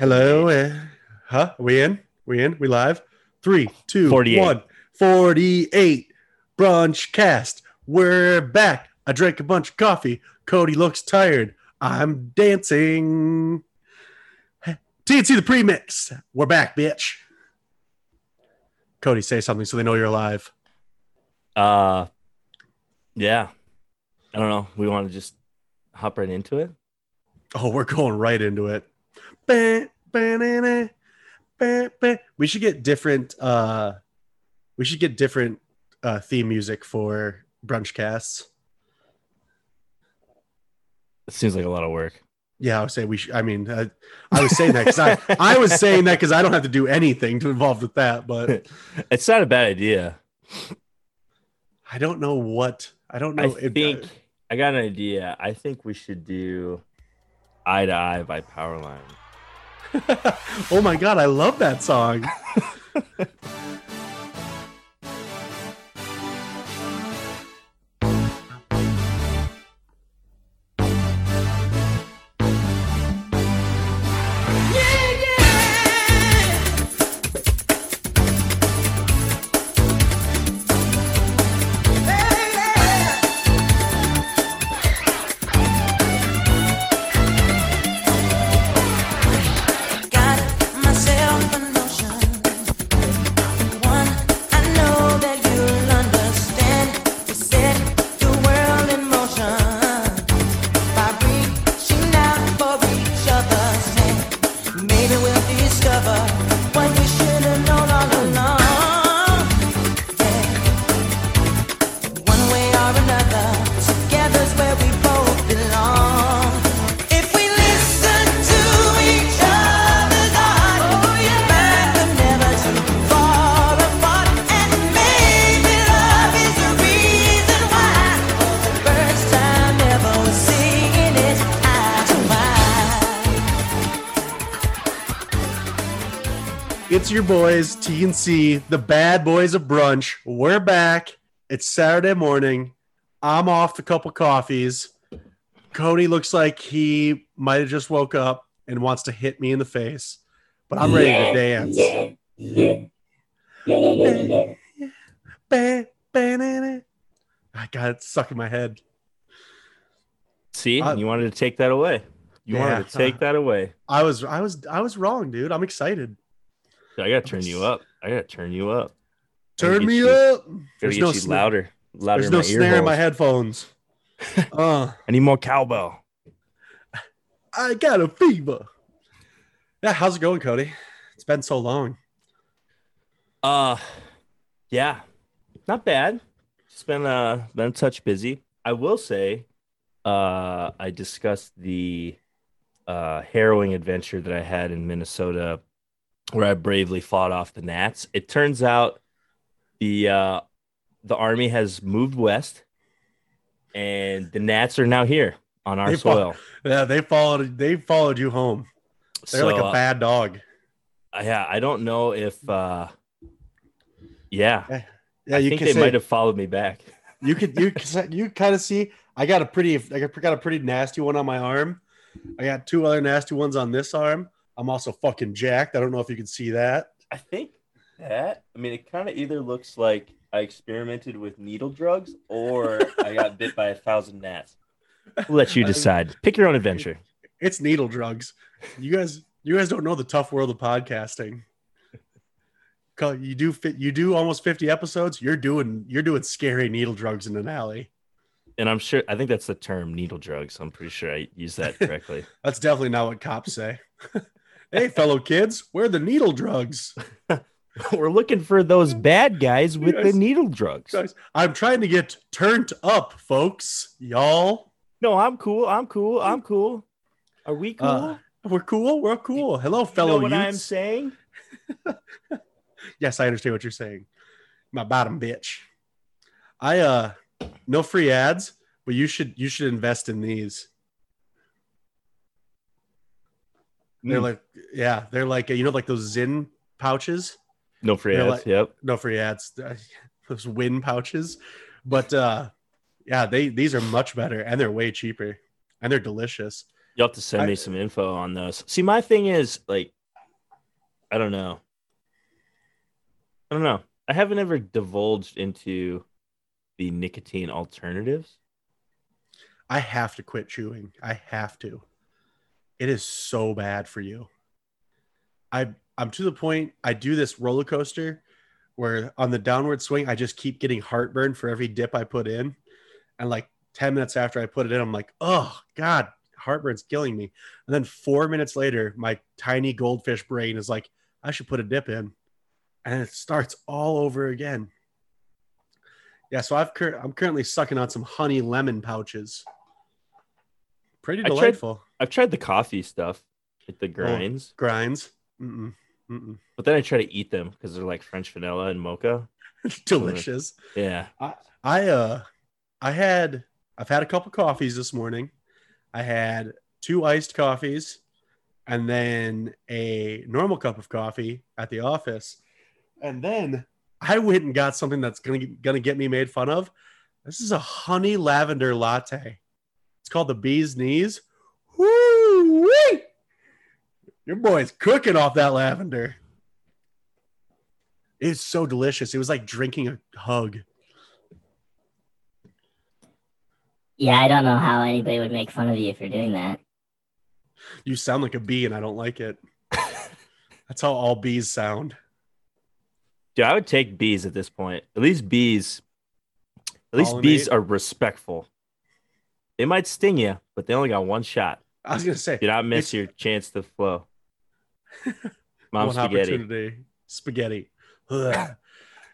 Hello. Uh, huh? We in? We in? We live? Three, two, 48. one. 48. Brunch cast. We're back. I drank a bunch of coffee. Cody looks tired. I'm dancing. TNC the premix. We're back, bitch. Cody, say something so they know you're alive. Uh, yeah. I don't know. We want to just hop right into it. Oh, we're going right into it. Ba- ba-na-na, ba- ba. We should get different uh we should get different uh theme music for brunch casts. It seems like a lot of work. Yeah, I would say we should I mean I, I was saying that because I, I was saying that because I don't have to do anything to involve with that, but It's not a bad idea. I don't know what I don't know I if- think I got an idea. I think we should do Eye to Eye by Powerline. oh my god, I love that song. It's your boys, TNC, the bad boys of brunch. We're back. It's Saturday morning. I'm off a couple coffees. Cody looks like he might have just woke up and wants to hit me in the face, but I'm ready to dance. Ba-. I got it stuck in my head. See, Uh, you wanted to take that away. You wanted to take that away. I was, I was, I was wrong, dude. I'm excited. I gotta turn you up. I gotta turn you up. Turn me you- up. Gotta There's no you sna- louder, louder. There's in no my snare in my headphones. uh, I need more cowbell. I got a fever. Yeah, how's it going, Cody? It's been so long. Uh, yeah, not bad. It's been uh been a touch busy. I will say, uh, I discussed the uh harrowing adventure that I had in Minnesota, where I bravely fought off the Nats. It turns out the uh the army has moved west, and the Nats are now here on our They soil. Yeah, they followed. They followed you home. They're like So, a uh, bad dog. yeah, I don't know if uh, yeah, Yeah, I you think they say, might have followed me back. You could you you kind of see. I got a pretty. I got a pretty nasty one on my arm. I got two other nasty ones on this arm. I'm also fucking jacked. I don't know if you can see that. I think that. I mean, it kind of either looks like I experimented with needle drugs or I got bit by a thousand gnats. We'll let you decide. Pick your own adventure. It's needle drugs. You guys, you guys don't know the tough world of podcasting. You do fit. You do almost 50 episodes. You're doing. You're doing scary needle drugs in an alley. And I'm sure, I think that's the term needle drugs. I'm pretty sure I used that correctly. That's definitely not what cops say. hey, fellow kids, where are the needle drugs? We're looking for those bad guys with Yes. the needle drugs. Guys, I'm trying to get turned up, folks. Y'all, No, I'm cool. I'm cool. I'm cool. Are we cool? Uh, we're cool. We're cool. Hello, you fellow know what I'm youths. saying? Yes, I understand what you're saying. My bottom bitch. I uh, no free ads, but you should you should invest in these. They're Mm. like, yeah, they're like you know, like those Zyn pouches. No free They're ads. like- yep. no free ads those win pouches but uh yeah they these are much better and they're way cheaper and they're delicious You'll have to send I- me some info on those. See, my thing is like, I don't know. I don't know. I haven't ever divulged into the nicotine alternatives. I have to quit chewing. I have to. It is so bad for you. I I'm to the point I do this roller coaster where on the downward swing I just keep getting heartburn for every dip I put in. And like 10 minutes after I put it in, I'm like, oh God, heartburn's killing me. And then four minutes later, my tiny goldfish brain is like, I should put a dip in. And it starts all over again. Yeah, so I've cur- I'm currently sucking on some honey lemon pouches. Pretty delightful. I've tried the coffee stuff, like the grinds, Grinds. Mm-mm. Mm-mm. but then I try to eat them because they're like French vanilla and mocha. Delicious. Yeah. I, I uh I had I've had a couple coffees this morning. I had two iced coffees and then a normal cup of coffee at the office. And then I went and got something that's gonna gonna get me made fun of. This is a honey lavender latte. It's called the bee's knees. Woo! Your boy's cooking off that lavender. It's so delicious. It was like drinking a hug. Yeah, I don't know how anybody would make fun of you for doing that. You sound like a bee, and I don't like it. That's how all bees sound. Dude, I would take bees at this point. At least bees, at least Pollinate. bees are respectful. They might sting you, but they only got one shot. I was gonna say Do not miss your chance to flow. Mom one spaghetti. opportunity. Spaghetti.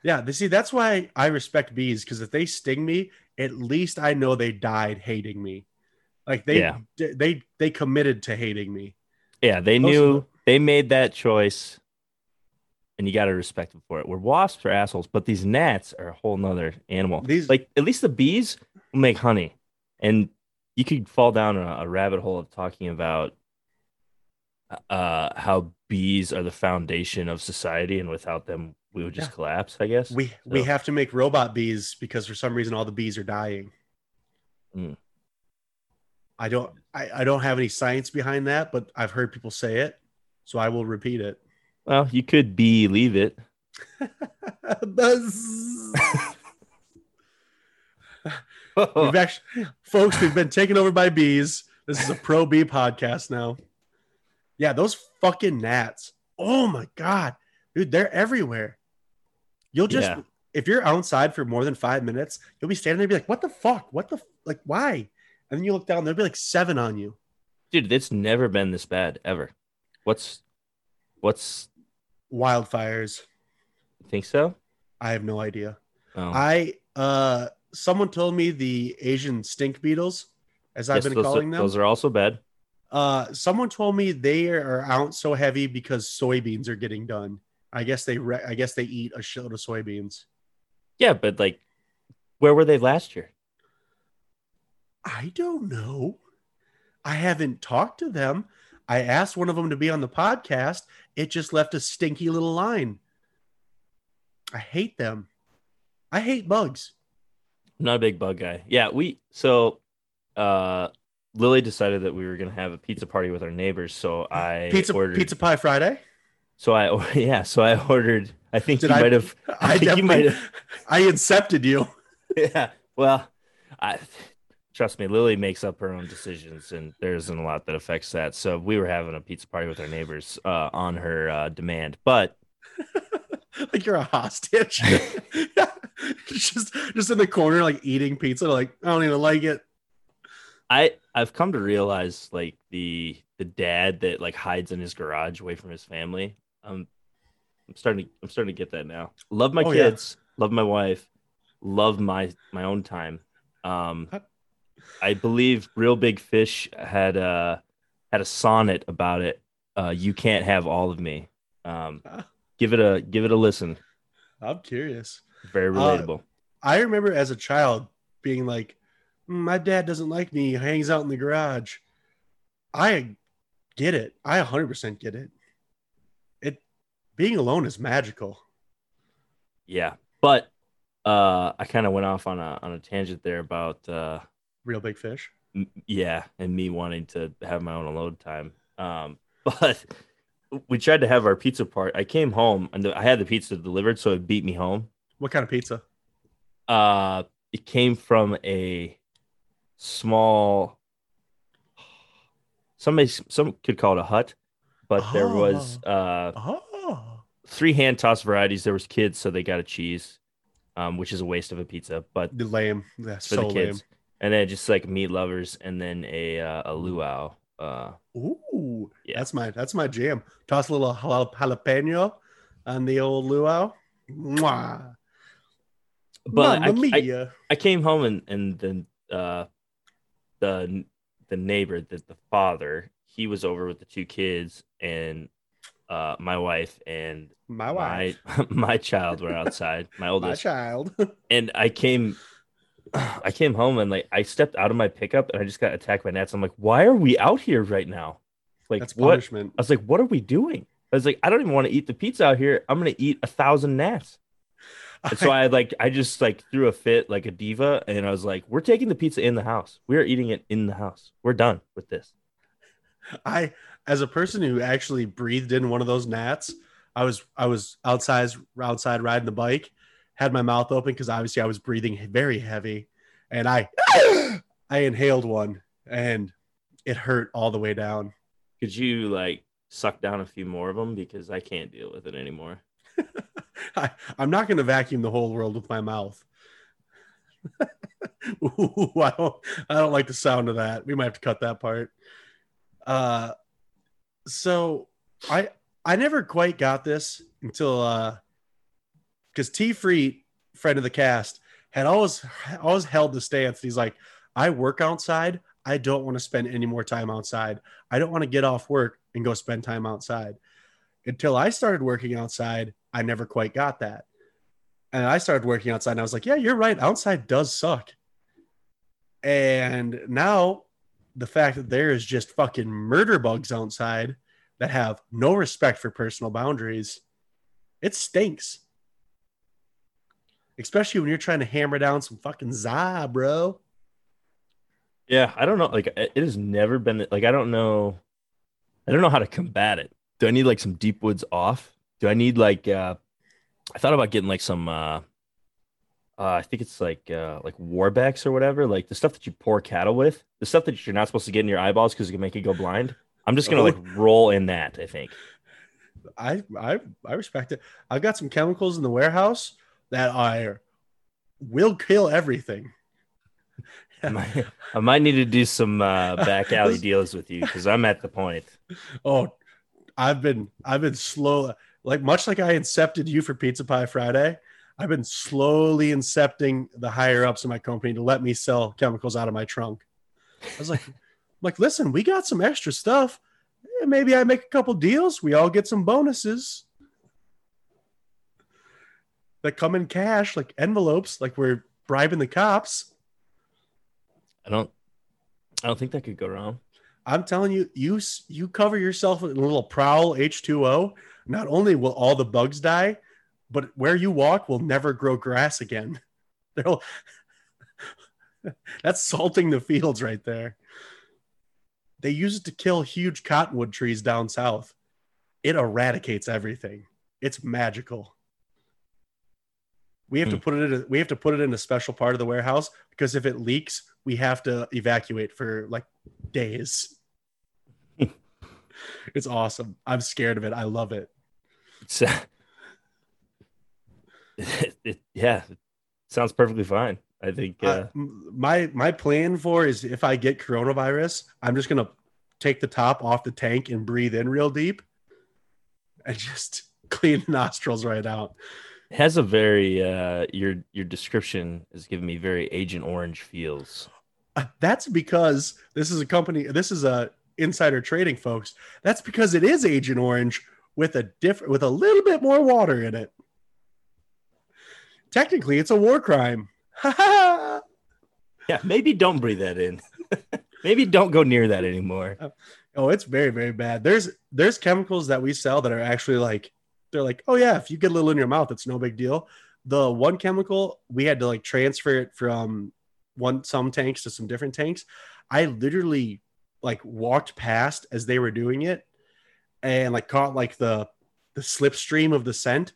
Yeah, they see that's why I respect bees because if they sting me, at least I know they died hating me. Like they Yeah. they they committed to hating me. Yeah, they Those knew the- they made that choice, and you got to respect them for it. Where wasps are assholes, but these gnats are a whole nother animal. These- like at least the bees will make honey, and you could fall down a, a rabbit hole of talking about uh how bees are the foundation of society, and without them, we would just Yeah. collapse. I guess We we have to make robot bees because for some reason all the bees are dying. Mm. I don't I, I don't have any science behind that, but I've heard people say it, so I will repeat it. Well, you could believe it. Buzz. we've actually, folks, we've been taken over by bees. This is a pro bee podcast now. Yeah, those fucking gnats. Oh my god, dude, they're everywhere. You'll just Yeah. if you're outside for more than five minutes, you'll be standing there and be like, "What the fuck? What the like? Why?" And then you look down, there'll be like seven on you. Dude, it's never been this bad ever. What's what's Wildfires. you think so? I have no idea. Oh. I uh, someone told me the Asian stink beetles, as I've Yes, been calling are, them. those are also bad. Uh, someone told me they are out so heavy because soybeans are getting done. I guess they re- I guess they eat a shitload of soybeans. Yeah, but like, where were they last year? I don't know. I haven't talked to them. I asked one of them to be on the podcast. It just left a stinky little line. I hate them. I hate bugs. I'm not a big bug guy. Yeah, we so uh Lily decided that we were gonna have a pizza party with our neighbors, so I Pizza ordered Pizza Pie Friday. so I yeah, so I ordered I think Did you I- might have I, think you might have I incepted you. yeah. Well, I trust me, Lily makes up her own decisions, and there isn't a lot that affects that. So we were having a pizza party with our neighbors uh, on her uh, demand, but like you're a hostage. just just in the corner, like eating pizza. Like I don't even like it. I I've come to realize like the the dad that like hides in his garage away from his family. Um, I'm starting to I'm starting to get that now. Love my Oh, yeah. kids, love my wife, love my my own time. Um, I believe Reel Big Fish had uh had a sonnet about it. Uh, you can't have all of me. Um, give it a give it a listen. I'm curious. Very Uh, relatable. I remember as a child being like, "Mm, my dad doesn't like me. He hangs out in the garage. I get it. I 100% get it. It being alone is magical. yeah, but uh, I kind of went off on a on a tangent there about uh Reel Big Fish. m- yeah, and me wanting to have my own alone time. Um, but we tried to have our pizza part. I came home and I had the pizza delivered, so it beat me home. What kind of pizza? Uh, it came from a small. Somebody, some could call it a hut, but there was uh Oh, three hand tossed varieties. There was kids, so they got a cheese, um, which is a waste of a pizza, but the lame. That's for so the kids. lame. And then just like meat lovers, and then a uh, a luau. Uh, Ooh, Yeah. that's my that's my jam. Toss a little jalapeno on the old luau. Mwah. But I, I. I came home and and then uh, the the neighbor, the, the father, he was over with the two kids and uh, my wife and my my wife, my child were outside, my my oldest, child. and I came. I came home and like I stepped out of my pickup and I just got attacked by gnats. I'm like, why are we out here right now? Like that's what? punishment. I was like, what are we doing? I was like, I don't even want to eat the pizza out here. I'm gonna eat a thousand gnats. And so I like I just like threw a fit like a diva and I was like, we're taking the pizza in the house. We are eating it in the house. We're done with this. I, as a person who actually breathed in one of those gnats, I was I was outside outside riding the bike, had my mouth open because obviously I was breathing very heavy, and I I inhaled one and it hurt all the way down. Could you like suck down a few more of them because I can't deal with it anymore. I, I'm not going to vacuum the whole world with my mouth. Ooh, I don't I don't like the sound of that. We might have to cut that part. Uh so I I never quite got this until uh because T Free, friend of the cast, had always always held the stance. He's like, I work outside. I don't want to spend any more time outside. I don't want to get off work and go spend time outside. Until I started working outside, I never quite got that. And I started working outside and I was like, yeah, you're right. Outside does suck. And now the fact that there is just fucking murder bugs outside that have no respect for personal boundaries, it stinks. Especially when you're trying to hammer down some fucking za, bro. Yeah, I don't know. Like it it has never been like I don't know. I don't know how to combat it. Do I need like some deep woods off? Do I need like uh I thought about getting like some uh uh, I think it's like uh like Warbex or whatever, like the stuff that you pour cattle with, the stuff that you're not supposed to get in your eyeballs because it can make you go blind. I'm just gonna Oh. like roll in that, I think. I I I respect it. I've got some chemicals in the warehouse that I will kill everything. I might, I might need to do some uh, back alley deals with you because I'm at the point. Oh, I've been I've been slow like much like I incepted you for Pizza Pie Friday. I've been slowly incepting the higher ups in my company to let me sell chemicals out of my trunk. I was like, like, listen, we got some extra stuff. Eh, Maybe I make a couple deals. We all get some bonuses that come in cash, like envelopes, like we're bribing the cops. I don't, I don't think that could go wrong. I'm telling you, you you cover yourself in a little prowl H2O. Not only will all the bugs die, but where you walk will never grow grass again. That's salting the fields right there. They use it to kill huge cottonwood trees down south. It eradicates everything. It's magical. We have to Hmm. put it in a, we have to put it in a special part of the warehouse because if it leaks, we have to evacuate for like days. it's awesome. I'm scared of it. I love it. It's, uh, it, it- yeah, it sounds perfectly fine. I think. Uh, Uh, my my plan for is if I get coronavirus, I'm just gonna take the top off the tank and breathe in real deep, and just clean the nostrils right out. Has a very uh, your your description is giving me very Agent Orange feels. Uh, That's because this is a company. This is a insider trading, folks. That's because it is Agent Orange with a different, with a little bit more water in it. Technically, it's a war crime. Yeah, maybe don't breathe that in. maybe don't go near that anymore. Oh, it's very, very bad. There's there's chemicals that we sell that are actually like they're like, oh yeah, if you get a little in your mouth, it's no big deal. The one chemical we had to like transfer it from one some tanks to some different tanks. I literally like walked past as they were doing it and like caught like the the slipstream of the scent,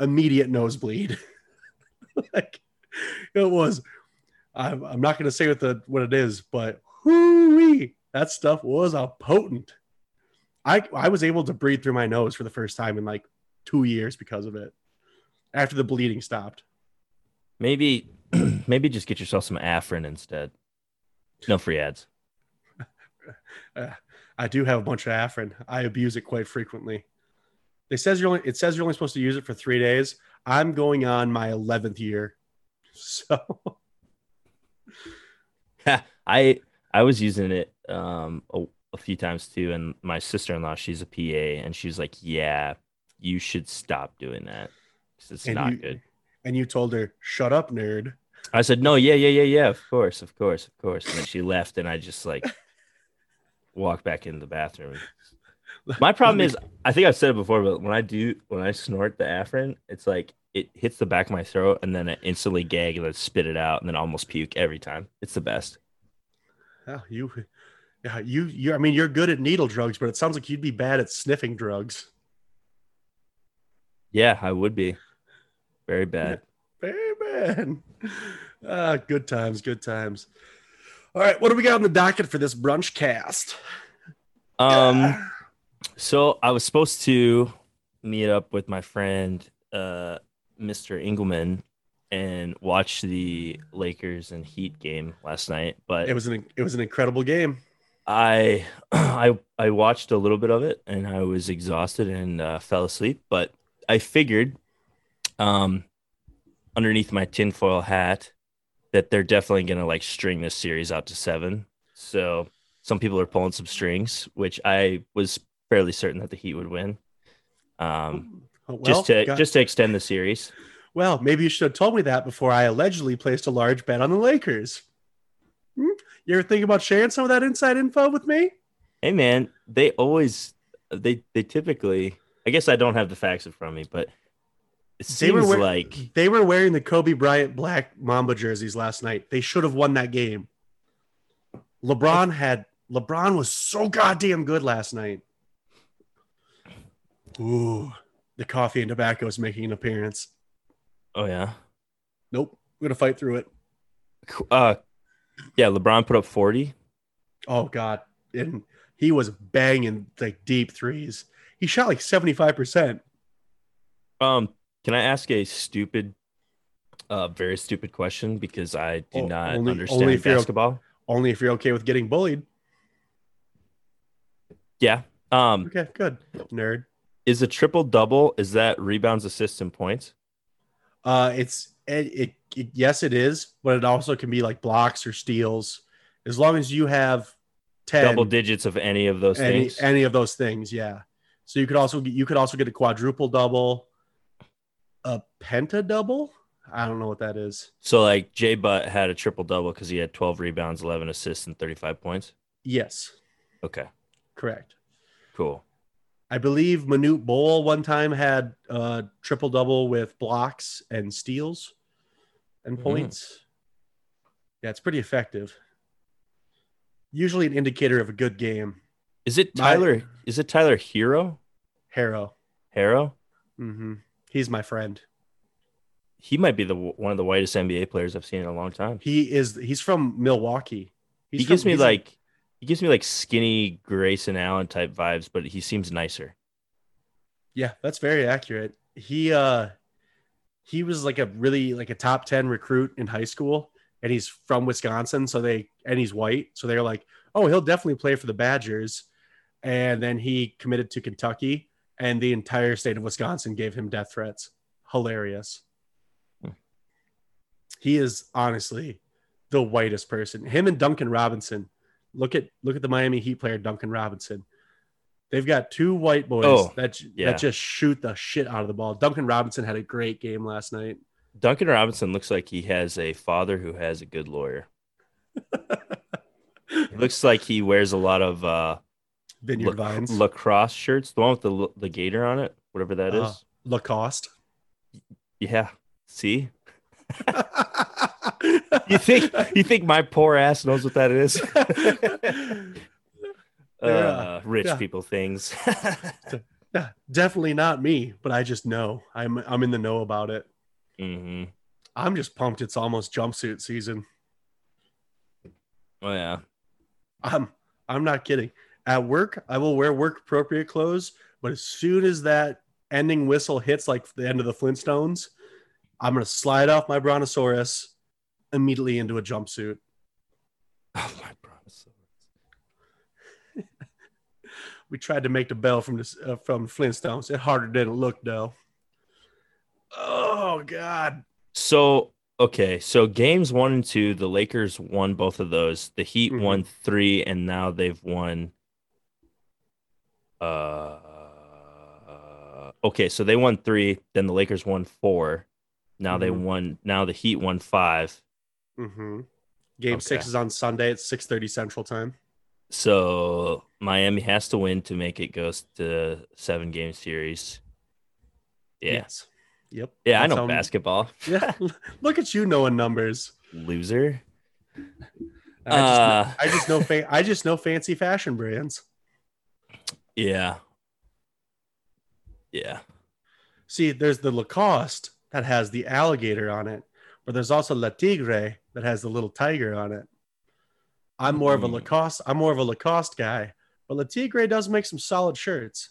immediate nosebleed. like it was I'm, I'm not gonna say what the what it is, but whoo that stuff was a potent. I I was able to breathe through my nose for the first time in like two years because of it. After the bleeding stopped. Maybe, maybe just get yourself some Afrin instead. No free ads. Uh, I do have a bunch of Afrin. I abuse it quite frequently. It says you're only it says you're only supposed to use it for three days. I'm going on my eleventh year, so I I was using it um a, a few times too, and my sister in law, she's a PA, and she's like, "Yeah, you should stop doing that 'cause it's And not you- good." and you told her, "Shut up, nerd." I said, "No, yeah, yeah, yeah, yeah, of course, of course, of course." And then she left, and I just like walked back in the bathroom. My problem is, I think I've said it before, but when I do, when I snort the Afrin, it's like it hits the back of my throat, and then I instantly gag and then spit it out, and then almost puke every time. It's the best. Oh, you, yeah, you, you. I mean, you're good at needle drugs, but it sounds like you'd be bad at sniffing drugs. Yeah, I would be very bad. Very bad. Ah, good times, good times. All right, what do we got on the docket for this brunch cast? Um, so I was supposed to meet up with my friend, uh, Mr. Engelman, and watch the Lakers and Heat game last night, but it was an it was an incredible game. I I I watched a little bit of it and I was exhausted and uh, fell asleep. But I figured, um, underneath my tinfoil hat, that they're definitely gonna like string this series out to seven. So some people are pulling some strings, which I was fairly certain that the Heat would win. Um, Oh, well, just to just to extend the series. well, maybe you should have told me that before I allegedly placed a large bet on the Lakers. Hmm? You ever think about sharing some of that inside info with me? Hey man, they always they they typically. I guess I don't have the facts in front of me, but it They were seems like They were wearing the Kobe Bryant black Mamba jerseys last night. They should have won that game. LeBron had LeBron was so goddamn good last night. Ooh, the coffee and tobacco is making an appearance. oh yeah. Nope, we're gonna fight through it. Uh, yeah, LeBron put up 40. Oh god, and he was banging like deep threes. He shot like seventy five percent. Um, can I ask a stupid, uh, very stupid question because I do Oh, not only- understand only basketball? Only if you're okay with getting bullied. Yeah. Um, Okay, good, nerd. is a triple double? Is that rebounds, assists, and points? Uh, it's it, it, it yes, it is, but it also can be like blocks or steals, as long as you have ten Double digits of any of those any, things. any of those things. Yeah. So you could also get, you could also get a quadruple double, a penta double. I don't know what that is. so like Jay Butt had a triple double because he had 12 rebounds, 11 assists, and 35 points. Yes, Okay, correct. cool. I believe Manute Bol one time had a triple double with blocks and steals and Mhm. points. Yeah, it's pretty effective. Usually an indicator of a good game. Is it My- Tyler? Is it Tyler Herro? Harrow. Harrow? hmm He's my friend. He might be the one of the whitest NBA players I've seen in a long time. He is. He's from Milwaukee. He's he gives from- me like he gives me like skinny Grayson Allen type vibes, but he seems nicer. Yeah, that's very accurate. He uh he was like a really like a top 10 recruit in high school and he's from Wisconsin so they and he's white so they're like, "Oh, he'll definitely play for the Badgers." And then he committed to Kentucky and the entire state of Wisconsin gave him death threats. Hilarious. Hmm. He is honestly the whitest person. Him and Duncan Robinson. Look at look at the Miami Heat player Duncan Robinson. They've got two white boys Oh, that yeah. that just shoot the shit out of the ball. Duncan Robinson had a great game last night. Duncan Robinson looks like he has a father who has a good lawyer. Looks like he wears a lot of uh, Vineyard la- Vines, lacrosse shirts, the one with the the gator on it, whatever that is. Uh, Lacoste. Yeah. See, You think you think my poor ass knows what that is? Yeah, uh, rich yeah. people things. Yeah, definitely not me, but I just know. I'm I'm in the know about it. hmm I'm just pumped. It's almost jumpsuit season. Oh yeah. I'm I'm not kidding. At work, I will wear work appropriate clothes, but as soon as that ending whistle hits like the end of the Flintstones, I'm gonna slide off my brontosaurus immediately into a jumpsuit. Oh my brontosaurus. We tried to make the bell from this uh, from Flintstones. It harder than it looked though. Oh God. So okay, so games one and two, the Lakers won both of those. The Heat Mhm. won three, and now they've won. Uh, okay, so they won three. Then the Lakers won four. Now they Mhm. won. Now the Heat won five. Mm-hmm. Game six is on Sunday at 6:30 Central Time. So Miami has to win to make it goes to seven game series. Yeah, Yes. Yep. yeah, I know how- basketball. Yeah. Look at you knowing numbers. Loser. I just, Uh. I just know fa- I just know fancy fashion brands. Yeah. Yeah. See, there's the Lacoste that has the alligator on it, but there's also La Tigre that has the little tiger on it. I'm more of a Mm. Lacoste. I'm more of a Lacoste guy, but La Tigre does make some solid shirts.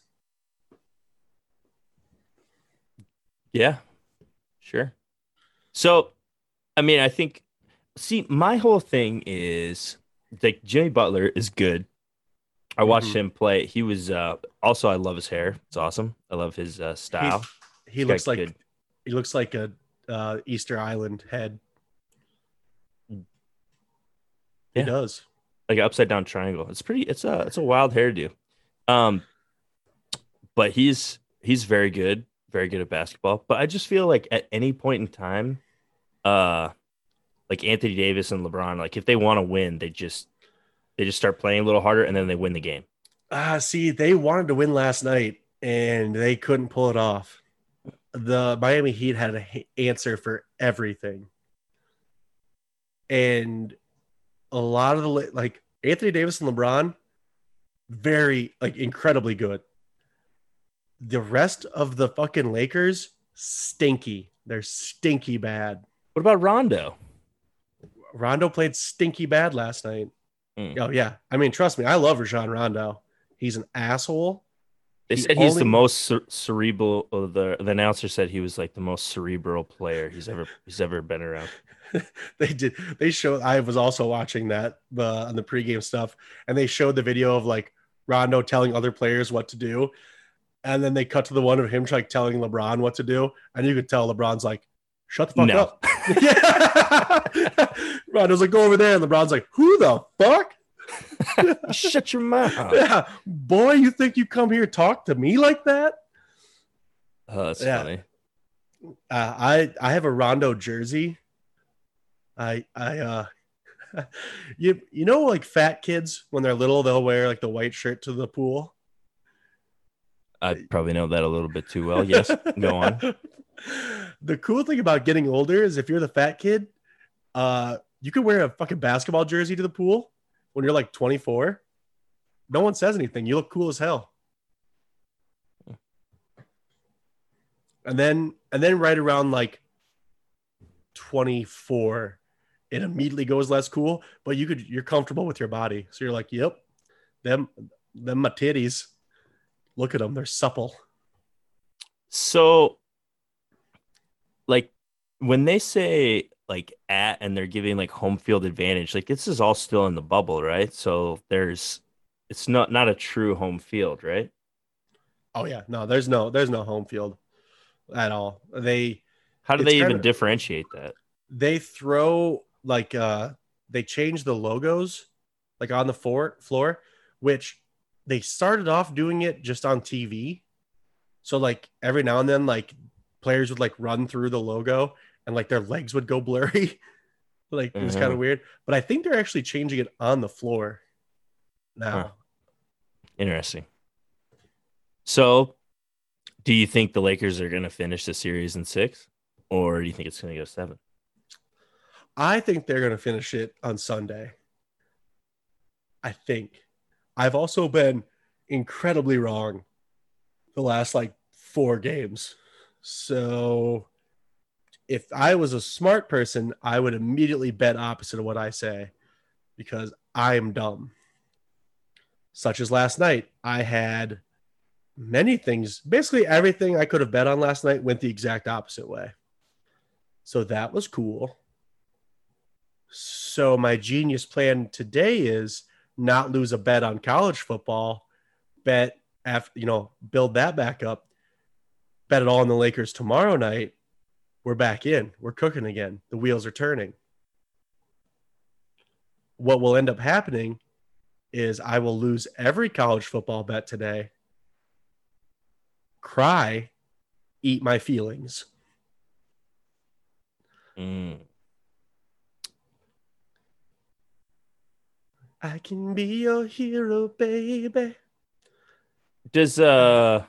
Yeah, sure. So, I mean, I think, see, my whole thing is like Jimmy Butler is good. I watched Mhm. him play. He was uh also I love his hair. It's awesome. I love his uh style. He He's looks like good- he looks like a uh, Easter Island head. He Yeah. does. like an upside down triangle. It's pretty. It's a it's a wild hairdo. Um, but he's he's very good, very good at basketball. But I just feel like at any point in time, uh, like Anthony Davis and LeBron, like if they want to win, they just they just start playing a little harder and then they win the game. Ah, see, they wanted to win last night and they couldn't pull it off. The Miami Heat had an answer for everything. And a lot of the like Anthony Davis and LeBron, very like incredibly good. The rest of the fucking Lakers, stinky. They're stinky bad. What about Rondo? Rondo played stinky bad last night. Hmm. Oh yeah, I mean, trust me, I love Rajon Rondo. He's an asshole. They He said he's the most cer- cerebral. Or the the announcer said he was like the most cerebral player he's ever he's ever been around. they did. They showed. I was also watching that uh, on the pregame stuff, and they showed the video of like Rondo telling other players what to do, and then they cut to the one of him like telling LeBron what to do, and you could tell LeBron's like, "Shut the fuck No. up." yeah. Rondo's like, "Go over there," and LeBron's like, "Who the fuck?" Shut your mouth. Yeah, boy, you think you come here talk to me like that? Oh, that's Yeah. funny. uh, I I have a Rondo jersey. I I uh you you know like fat kids when they're little they'll wear like the white shirt to the pool. I probably know that a little bit too well. Yes, go on. The cool thing about getting older is if you're the fat kid, uh you can wear a fucking basketball jersey to the pool when you're like 24. No one says anything. You look cool as hell. And then and then right around like 24 it immediately goes less cool, but you could you're comfortable with your body. So you're like, "Yep. Them them my titties. Look at them. They're supple." So, like, when they say like at and they're giving like home field advantage, like this is all still in the bubble, right? So there's, it's not not a true home field, right? Oh yeah, no, there's no there's no home field at all. They How do they even kinda- differentiate that? they throw like uh they change the logos like on the floor floor, which they started off doing it just on TV. So like every now and then, like players would like run through the logo and like their legs would go blurry. like it was kind of Mhm. weird. But I think they're actually changing it on the floor now. Huh. Interesting. So, do you think the Lakers are going to finish the series in six, or do you think it's going to go seven? I think they're going to finish it on Sunday. I think. I've also been incredibly wrong the last like four games. So if I was a smart person, I would immediately bet opposite of what I say because I am dumb. Such as last night, I had many things, basically everything I could have bet on last night went the exact opposite way. So that was cool. So my genius plan today is not lose a bet on college football, bet after you know, build that back up, bet it all on the Lakers tomorrow night. We're back in. We're cooking again. The wheels are turning. What will end up happening is I will lose every college football bet today, cry, eat my feelings. Mm. I can be your hero, baby. Does uh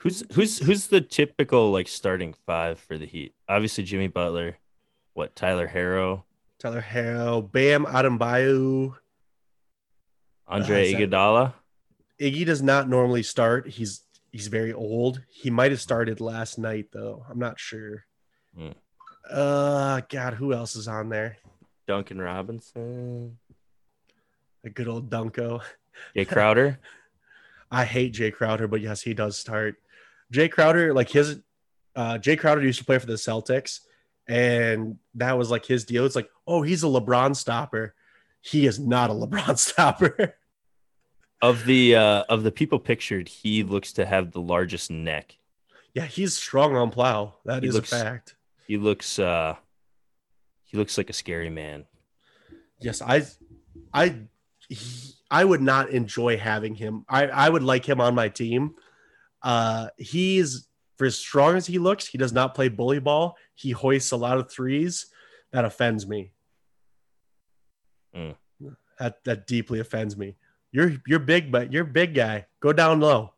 who's who's who's the typical like starting five for the Heat? Obviously Jimmy Butler. What Tyler Harrow, Tyler Harrow, Bam Adebayo. Andre that- Iguodala. Iggy does not normally start. He's he's very old. He might have started last night though. I'm not sure. Hmm. Uh God, who else is on there? Duncan Robinson, A good old Dunko. Jay Crowder. I hate Jay Crowder, but yes, he does start. Jay Crowder, like his uh Jay Crowder used to play for the Celtics, and that was like his deal. It's like, oh, he's a LeBron stopper. He is not a LeBron stopper. of the uh of the people pictured, he looks to have the largest neck. yeah, he's strong on plow. That He is looks- a fact. He looks uh he looks like a scary man. Yes, I, I, he, I would not enjoy having him. I, I would like him on my team. Uh, he's for as strong as he looks, he does not play bully ball. He hoists a lot of threes. That offends me. Mm. That that deeply offends me. You're you're big, but you're big guy. Go down low.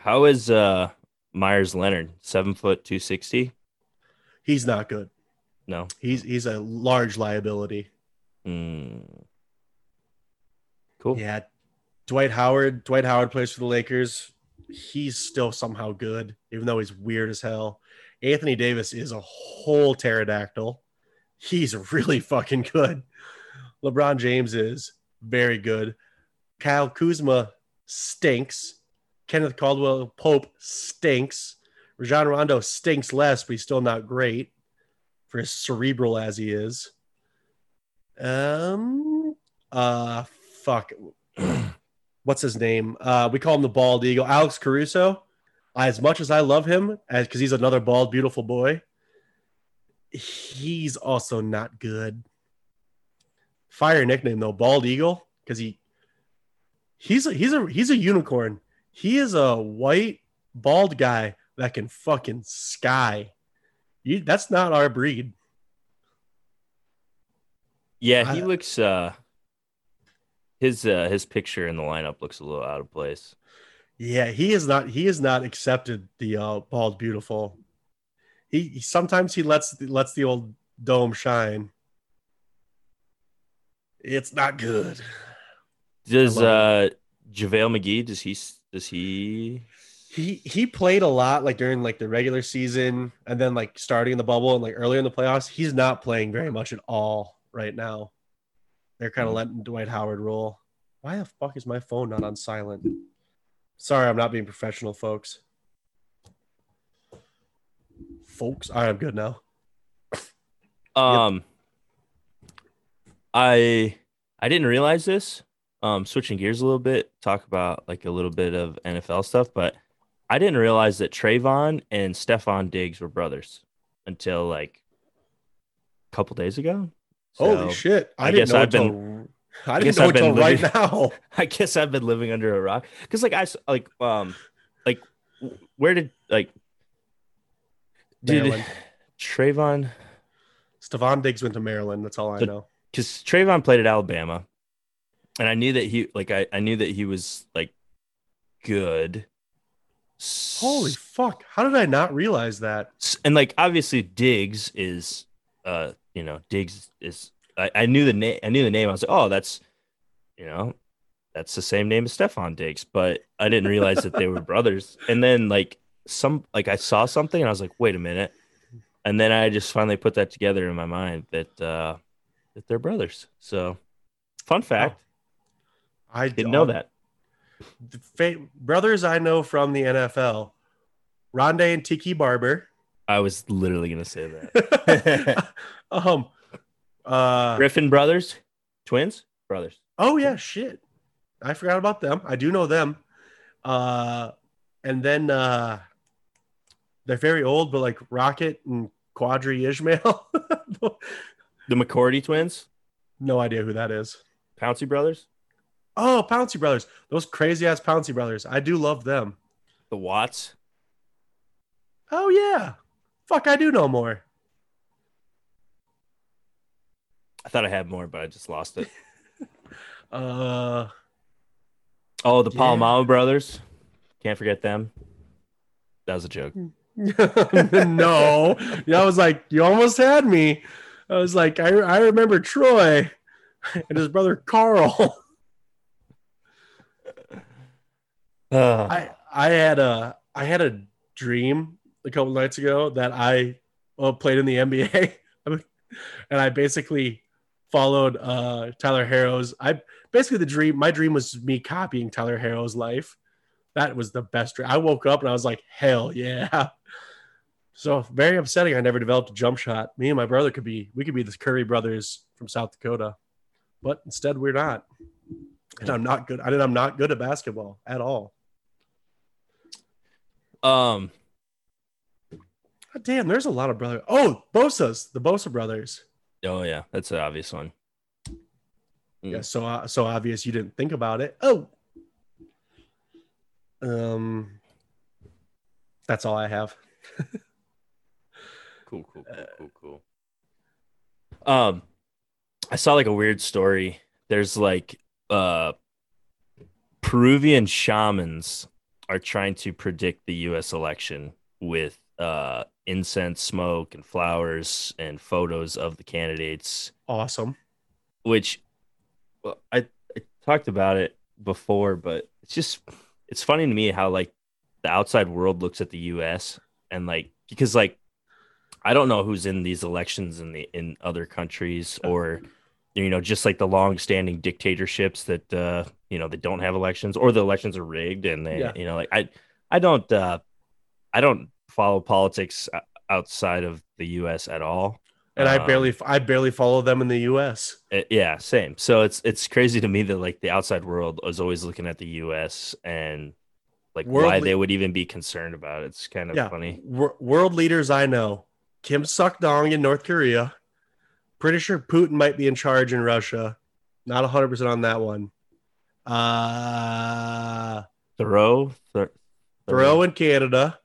How is uh Meyers Leonard? Seven foot two sixty? He's not good. No. He's he's a large liability. Hmm. Cool. Yeah. Dwight Howard. Dwight Howard plays for the Lakers. He's still somehow good, even though he's weird as hell. Anthony Davis is a whole pterodactyl. He's really fucking good. LeBron James is very good. Kyle Kuzma stinks. Kenneth Caldwell Pope stinks. Rajon Rondo stinks less, but he's still not great for as cerebral as he is. Um, uh, fuck. What's his name? Uh, we call him the bald eagle. Alex Caruso. As much as I love him, as because he's another bald, beautiful boy, he's also not good. Fire nickname though, bald eagle, because he he's a he's a he's a unicorn. He is a white bald guy that can fucking sky. You, that's not our breed. Yeah, he I- looks uh his uh his picture in the lineup looks a little out of place. Yeah, he is not. He has not accepted the uh, bald beautiful. He, he sometimes he lets lets the old dome shine. It's not good. Does uh JaVale McGee does he does he He he played a lot like during like the regular season and then like starting in the bubble and like earlier in the playoffs. He's not playing very much at all right now. They're kind of Hmm. letting Dwight Howard roll. Why the fuck is my phone not on silent? Sorry, I'm not being professional, folks. Folks, all right, I'm good now. um I I didn't realize this. Um switching gears a little bit, talk about like a little bit of NFL stuff, but I didn't realize that Trevon and Stefon Diggs were brothers until like a couple days ago. Holy So, shit! I, I didn't guess know I've been- I guess didn't know been until right living- now. I guess I've been living under a rock because, like, I like, um, like, where did like did Maryland. Trevon? Stefon Diggs went to Maryland. That's all I know. Because Trevon played at Alabama, and I knew that he like I I knew that he was like good. Holy fuck! How did I not realize that? and like obviously Diggs is uh you know, Diggs is. I, I knew the name. I knew the name. I was like, oh, that's, you know, that's the same name as Stefon Diggs. But I didn't realize that they were brothers. And then like some like I saw something and I was like, wait a minute. And then I just finally put that together in my mind that uh that they're brothers. So fun fact. I Didn't know that. The fa- brothers I know from the NFL, Rondé and Tiki Barber. I was literally gonna say that. um, uh, Griffin brothers, twins, brothers. oh yeah, shit, I forgot about them. I do know them. Uh, and then uh, they're very old, but like Rocket and Qadry Ismail. The McCourty twins, no idea who that is. Pouncey brothers, Oh, Pouncey Brothers, those crazy ass Pouncey Brothers. I do love them. the Watts. Oh yeah, fuck, I do know more. I thought I had more, but I just lost it. Uh, Oh, the Yeah. Polamalu brothers. Can't forget them. That was a joke. no, yeah, I was like, you almost had me. I was like, I, I remember Troy and his brother Carl. Uh, I I had a I had a dream a couple nights ago that I uh, played in the NBA, and I basically followed uh, Tyler Herro's. I basically the dream. My dream was me copying Tyler Herro's life. That was the best dream. I woke up and I was like, hell yeah. So very upsetting. I never developed a jump shot. Me and my brother could be we could be the Curry brothers from South Dakota, but instead we're not. And I'm not good. I mean, I'm not good at basketball at all. um, God damn, there's a lot of brothers. Oh, Bosa's the Bosa brothers. oh yeah, that's an obvious one. Mm. Yeah, so uh, so obvious you didn't think about it. Oh, um, that's all I have. Cool, cool, cool, cool, cool. Um, I saw like a weird story. There's like uh Peruvian shamans are trying to predict the US election with uh incense smoke and flowers and photos of the candidates Awesome. which well, I, I talked about it before, but it's just it's funny to me how like the outside world looks at the US and like because like I don't know who's in these elections in the in other countries or you know just like the long standing dictatorships that uh you know they don't have elections or the elections are rigged and they Yeah. you know like I I don't uh I don't follow politics outside of the US at all. And I Um, barely I barely follow them in the U.S. uh, yeah, same. So it's it's crazy to me that like the outside world is always looking at the U.S. and like why Worldly- they would even be concerned about it. It's kind of Yeah. funny. Wor- world leaders I know: Kim Suk Dong in North Korea. Pretty sure Putin might be in charge in Russia. Not 100 percent on that one. Uh, Thoreau, Thor- Thoreau in Canada.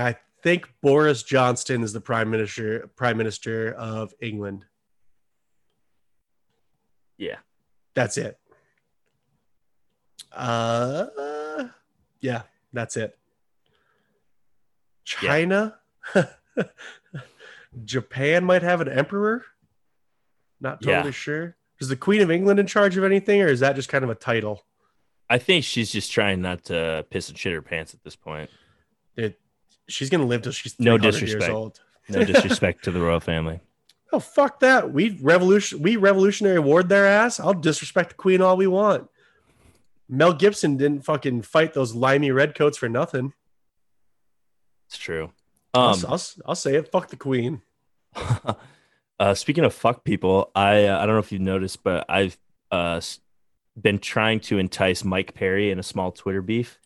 And I think Boris Johnson is the prime minister prime minister of England. Yeah, That's it. Uh, yeah, that's it. China, Japan might have an emperor. Not totally Yeah. sure. Is the Queen of England in charge of anything, or is that just kind of a title? I think she's just trying not to piss and shit her pants at this point. It, she's gonna live till she's No 300 years disrespect. old. No disrespect to the royal family. Oh fuck that! We revolution we revolutionary ward their ass. I'll disrespect the queen all we want. Mel Gibson didn't fucking fight those limey redcoats for nothing. It's true. I'll, Um, I'll, I'll say it. Fuck the queen. uh, speaking of fuck people, I uh, I don't know if you've noticed, but I've uh been trying to entice Mike Perry in a small Twitter beef.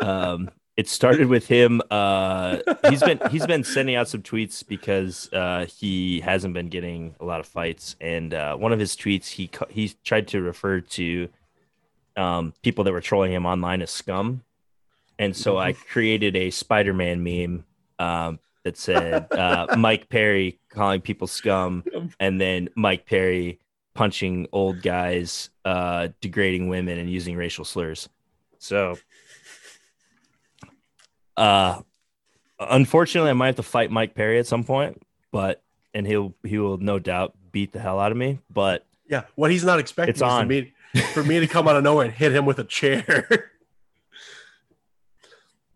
Um, it started with him. Uh, he's been he's been sending out some tweets because uh, he hasn't been getting a lot of fights, and uh, one of his tweets he he tried to refer to um, people that were trolling him online as scum, and so I created a Spider-Man meme um, that said uh, Mike Perry calling people scum, and then Mike Perry punching old guys, uh, degrading women, and using racial slurs. So, uh, unfortunately, I might have to fight Mike Perry at some point, but and he'll he will no doubt beat the hell out of me. But Yeah, what he's not expecting It's is on. for me, for me to come out of nowhere and hit him with a chair.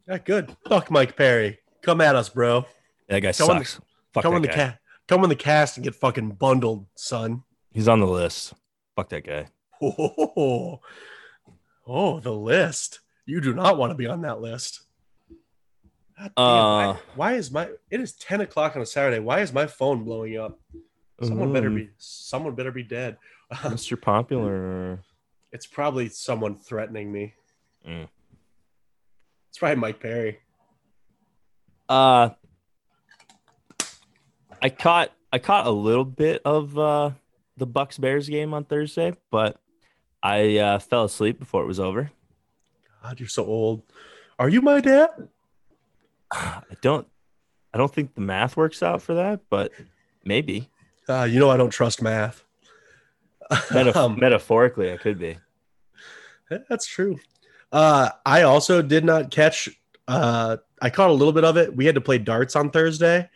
yeah, good. Fuck Mike Perry. Come at us, bro. that guy Come sucks. Fuck come that on the guy. cast. Come on the cast and get fucking bundled, son. He's on the list. Fuck that guy. Oh, oh, the list. You do not want to be on that list. God damn, Uh, why, why is my? It is ten o'clock on a Saturday. Why is my phone blowing up? Someone better Mm, be. Someone better be dead. Mr. Popular. It's probably someone threatening me. Mm. It's probably Mike Perry. Uh, I caught I caught a little bit of uh the Bucs Bears game on Thursday, but I uh, fell asleep before it was over. God, you're so old. Are you my dad? I don't I don't think the math works out for that, but maybe Uh, you know I don't trust math. Metaf- Um, metaphorically I could be. That's true. Uh, I also did not catch. Uh, I caught a little bit of it. We had to play darts on Thursday.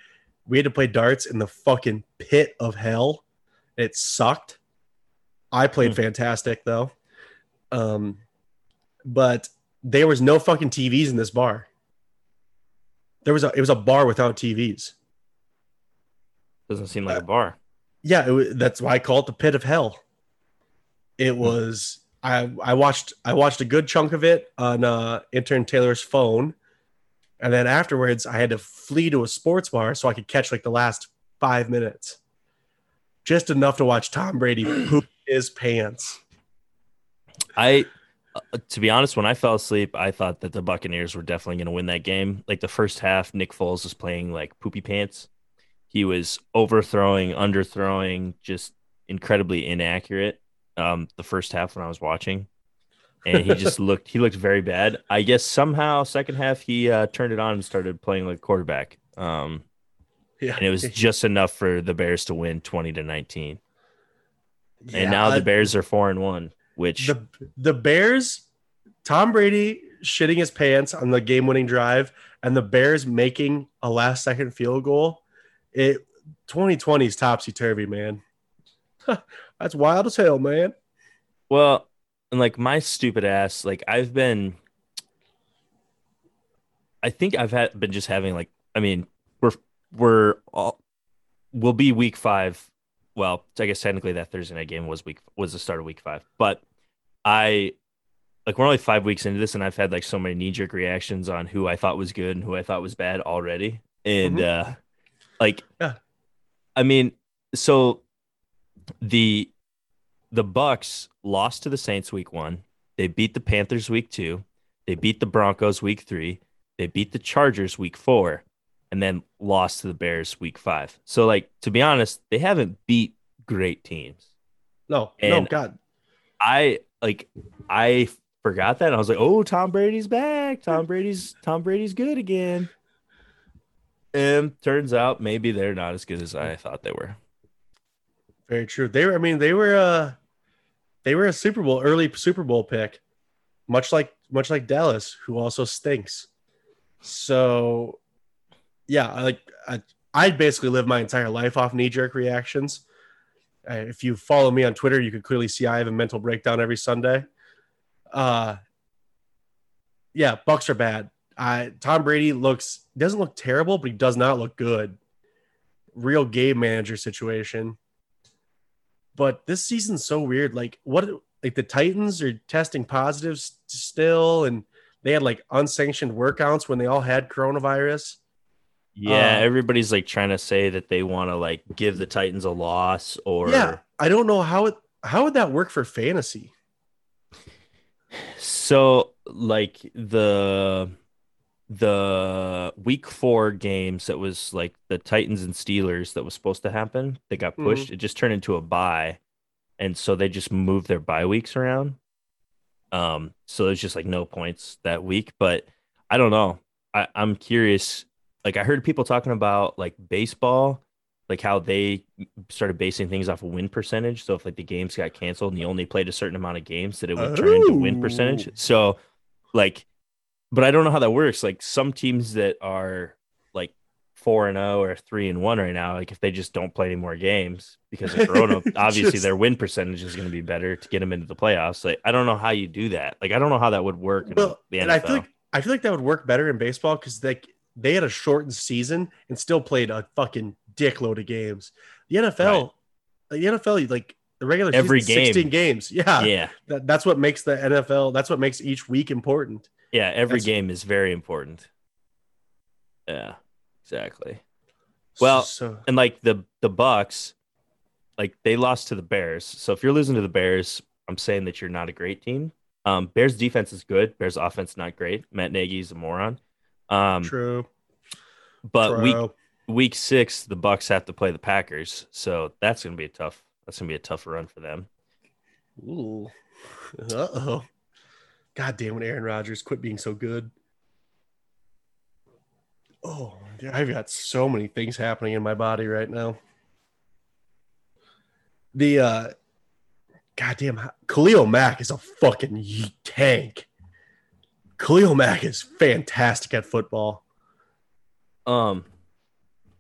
We had to play darts in the fucking pit of hell. It sucked. I played Hmm. fantastic though. Um, but there was no fucking TVs in this bar. There was a it was a bar without TVs. Doesn't seem like a bar. Yeah, it, that's why I call it the pit of hell. It was I I watched I watched a good chunk of it on uh, intern Taylor's phone, and then afterwards I had to flee to a sports bar so I could catch like the last five minutes, just enough to watch Tom Brady poop his pants. I, uh, to be honest, when I fell asleep, I thought that the Buccaneers were definitely going to win that game. Like the first half, Nick Foles was playing like poopy pants. He was overthrowing, underthrowing, just incredibly inaccurate. Um, the first half when I was watching, and he just looked he looked very bad. I guess somehow second half he uh, turned it on and started playing like quarterback. Um, Yeah, and it was just enough for the Bears to win twenty to nineteen. Yeah, And now I- the Bears are four and one, which the the Bears, Tom Brady shitting his pants on the game winning drive, and the Bears making a last second field goal. It 2020 is topsy turvy, man. That's wild as hell, man. Well, and like my stupid ass, like I've been, I think I've had been just having like, I mean, we're we're all, we'll be week five. Well, I guess technically that Thursday night game was week was the start of week five, but I like we're only five weeks into this, and I've had like so many knee jerk reactions on who I thought was good and who I thought was bad already, and uh like, Yeah. I mean, so the the Bucs lost to the Saints week one. They beat the Panthers week two. They beat the Broncos week three. They beat the Chargers week four, and then lost to the Bears week five. So, like to be honest, they haven't beat great teams. No, no, God. I like I forgot that. And I was like, oh, Tom Brady's back. Tom Brady's Tom Brady's good again. And turns out maybe they're not as good as I thought they were. Very true. They were, I mean, they were uh they were a Super Bowl early Super Bowl pick, much like much like Dallas, who also stinks. So yeah, I like I I basically live my entire life off knee jerk reactions. If you follow me on Twitter, you can clearly see I have a mental breakdown every Sunday. Uh yeah, Bucs are bad. I Tom Brady looks doesn't look terrible, but he does not look good. Real game manager situation but this season's so weird. Like what like the Titans are testing positives still and they had like unsanctioned workouts when they all had coronavirus. Yeah, Uh, everybody's like trying to say that they want to like give the Titans a loss or yeah, I don't know how it how would that work for fantasy? So like the the week four games that was like the Titans and Steelers that was supposed to happen, they got Mhm. pushed. It just turned into a bye. And so they just moved their bye weeks around. Um, so there's just like no points that week. But I don't know. I, I'm curious. Like I heard people talking about like baseball, like how they started basing things off of win percentage. So if like the games got canceled and you only played a certain amount of games, that it would turn into win percentage. Oh. So like, but I don't know how that works. Like some teams that are like four and zero or three and one right now. Like if they just don't play any more games because of Corona, obviously Just- their win percentage is going to be better to get them into the playoffs. Like I don't know how you do that. Like I don't know how that would work in Well, and I feel like I feel like that would work better in baseball because like they had a shortened season and still played a fucking dickload of games. The NFL, the NFL, like the regular Every season, game. sixteen games. Yeah, yeah, That, that's what makes the NFL. That's what makes each week important. yeah, every That's- game is very important. Yeah, exactly. Well, so and like the the Bucs, like they lost to the Bears. So if you're losing to the Bears, I'm saying that you're not a great team. Um, Bears defense is good. Bears offense not great. Matt Nagy's a moron. Um, true. but week true. week six, the Bucs have to play the Packers, so that's gonna be a tough. That's gonna be a tough run for them. Ooh. Uh oh. God damn it, Aaron Rodgers, quit being so good. Oh, dude, I've got so many things happening in my body right now. The uh goddamn Khalil Mack is a fucking tank. Khalil Mack is fantastic at football. Um,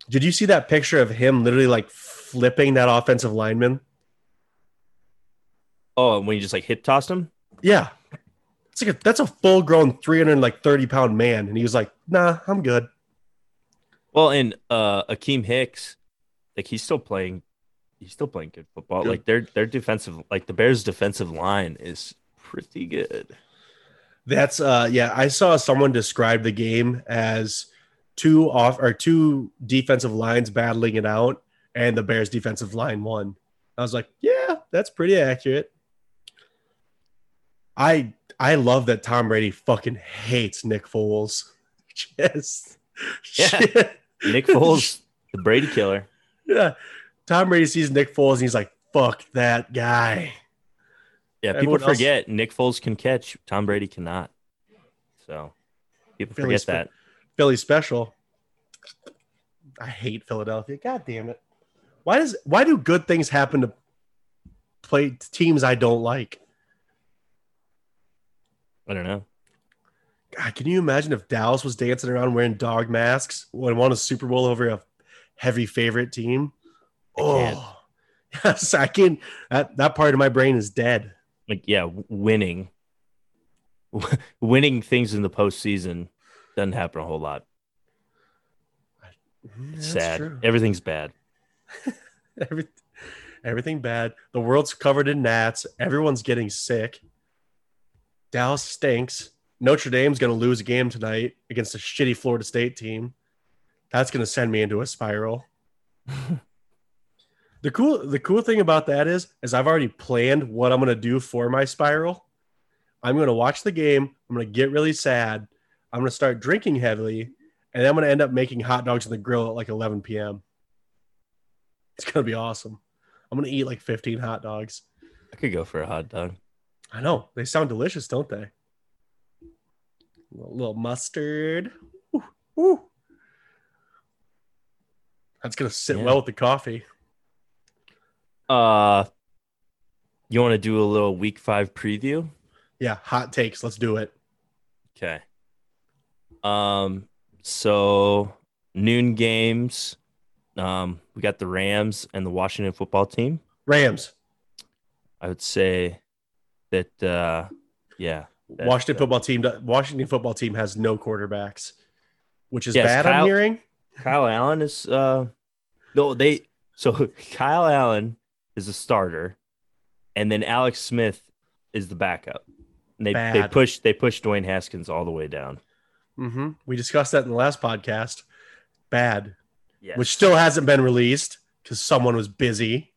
Did you see that picture of him literally like flipping that offensive lineman? oh, and when you just like hit tossed him, Yeah. It's like a, that's a full grown 330 pound man. And he was like, nah, I'm good. well, and uh, Akiem Hicks, like he's still playing. He's still playing good football. Good. Like their their defensive, like the Bears' defensive line is pretty good. That's uh yeah, I saw someone describe the game as two off or two defensive lines battling it out, and the Bears defensive line won. I was like, yeah, that's pretty accurate. I I love that Tom Brady fucking hates Nick Foles. Just Yeah. Nick Foles, the Brady killer. yeah. Tom Brady sees Nick Foles and he's like, fuck that guy. Yeah, Everyone people else- forget Nick Foles can catch, Tom Brady cannot. So people Philly forget spe- that. Philly special. I hate Philadelphia. God damn it. Why does why do good things happen to play teams I don't like? I don't know. God, can you imagine if Dallas was dancing around wearing dog masks when won a Super Bowl over a heavy favorite team? I. Oh, yes, I can. That that part of my brain is dead. Like, yeah, winning, winning things in the postseason doesn't happen a whole lot. It's That's sad. true. Everything's bad. Every, everything bad. The world's covered in gnats. Everyone's getting sick. Dallas stinks. Notre Dame's going to lose a game tonight against a shitty Florida State team. That's going to send me into a spiral. the cool the cool thing about that is is I've already planned what I'm going to do for my spiral. I'm going to watch the game. I'm going to get really sad. I'm going to start drinking heavily and I'm going to end up making hot dogs on the grill at like 11 p.m. It's gonna be awesome. I'm gonna eat like 15 hot dogs. I could go for a hot dog. I know they sound delicious, don't they? A little, little mustard. Ooh, ooh. That's gonna sit Yeah. well with the coffee. Uh, you want to do a little week five preview? Yeah, hot takes. Let's do it. Okay. Um, so noon games. Um, we got the Rams and the Washington football team. Rams, I would say that uh yeah. that, Washington uh, football team. Washington football team has no quarterbacks, which is Yes, bad. I'm hearing. Kyle Allen is uh no they so Kyle Allen is a starter and then Alex Smith is the backup. And they they push they push Dwayne Haskins all the way down. hmm We discussed that in the last podcast. Bad, Yeah. which still hasn't been released because someone was busy.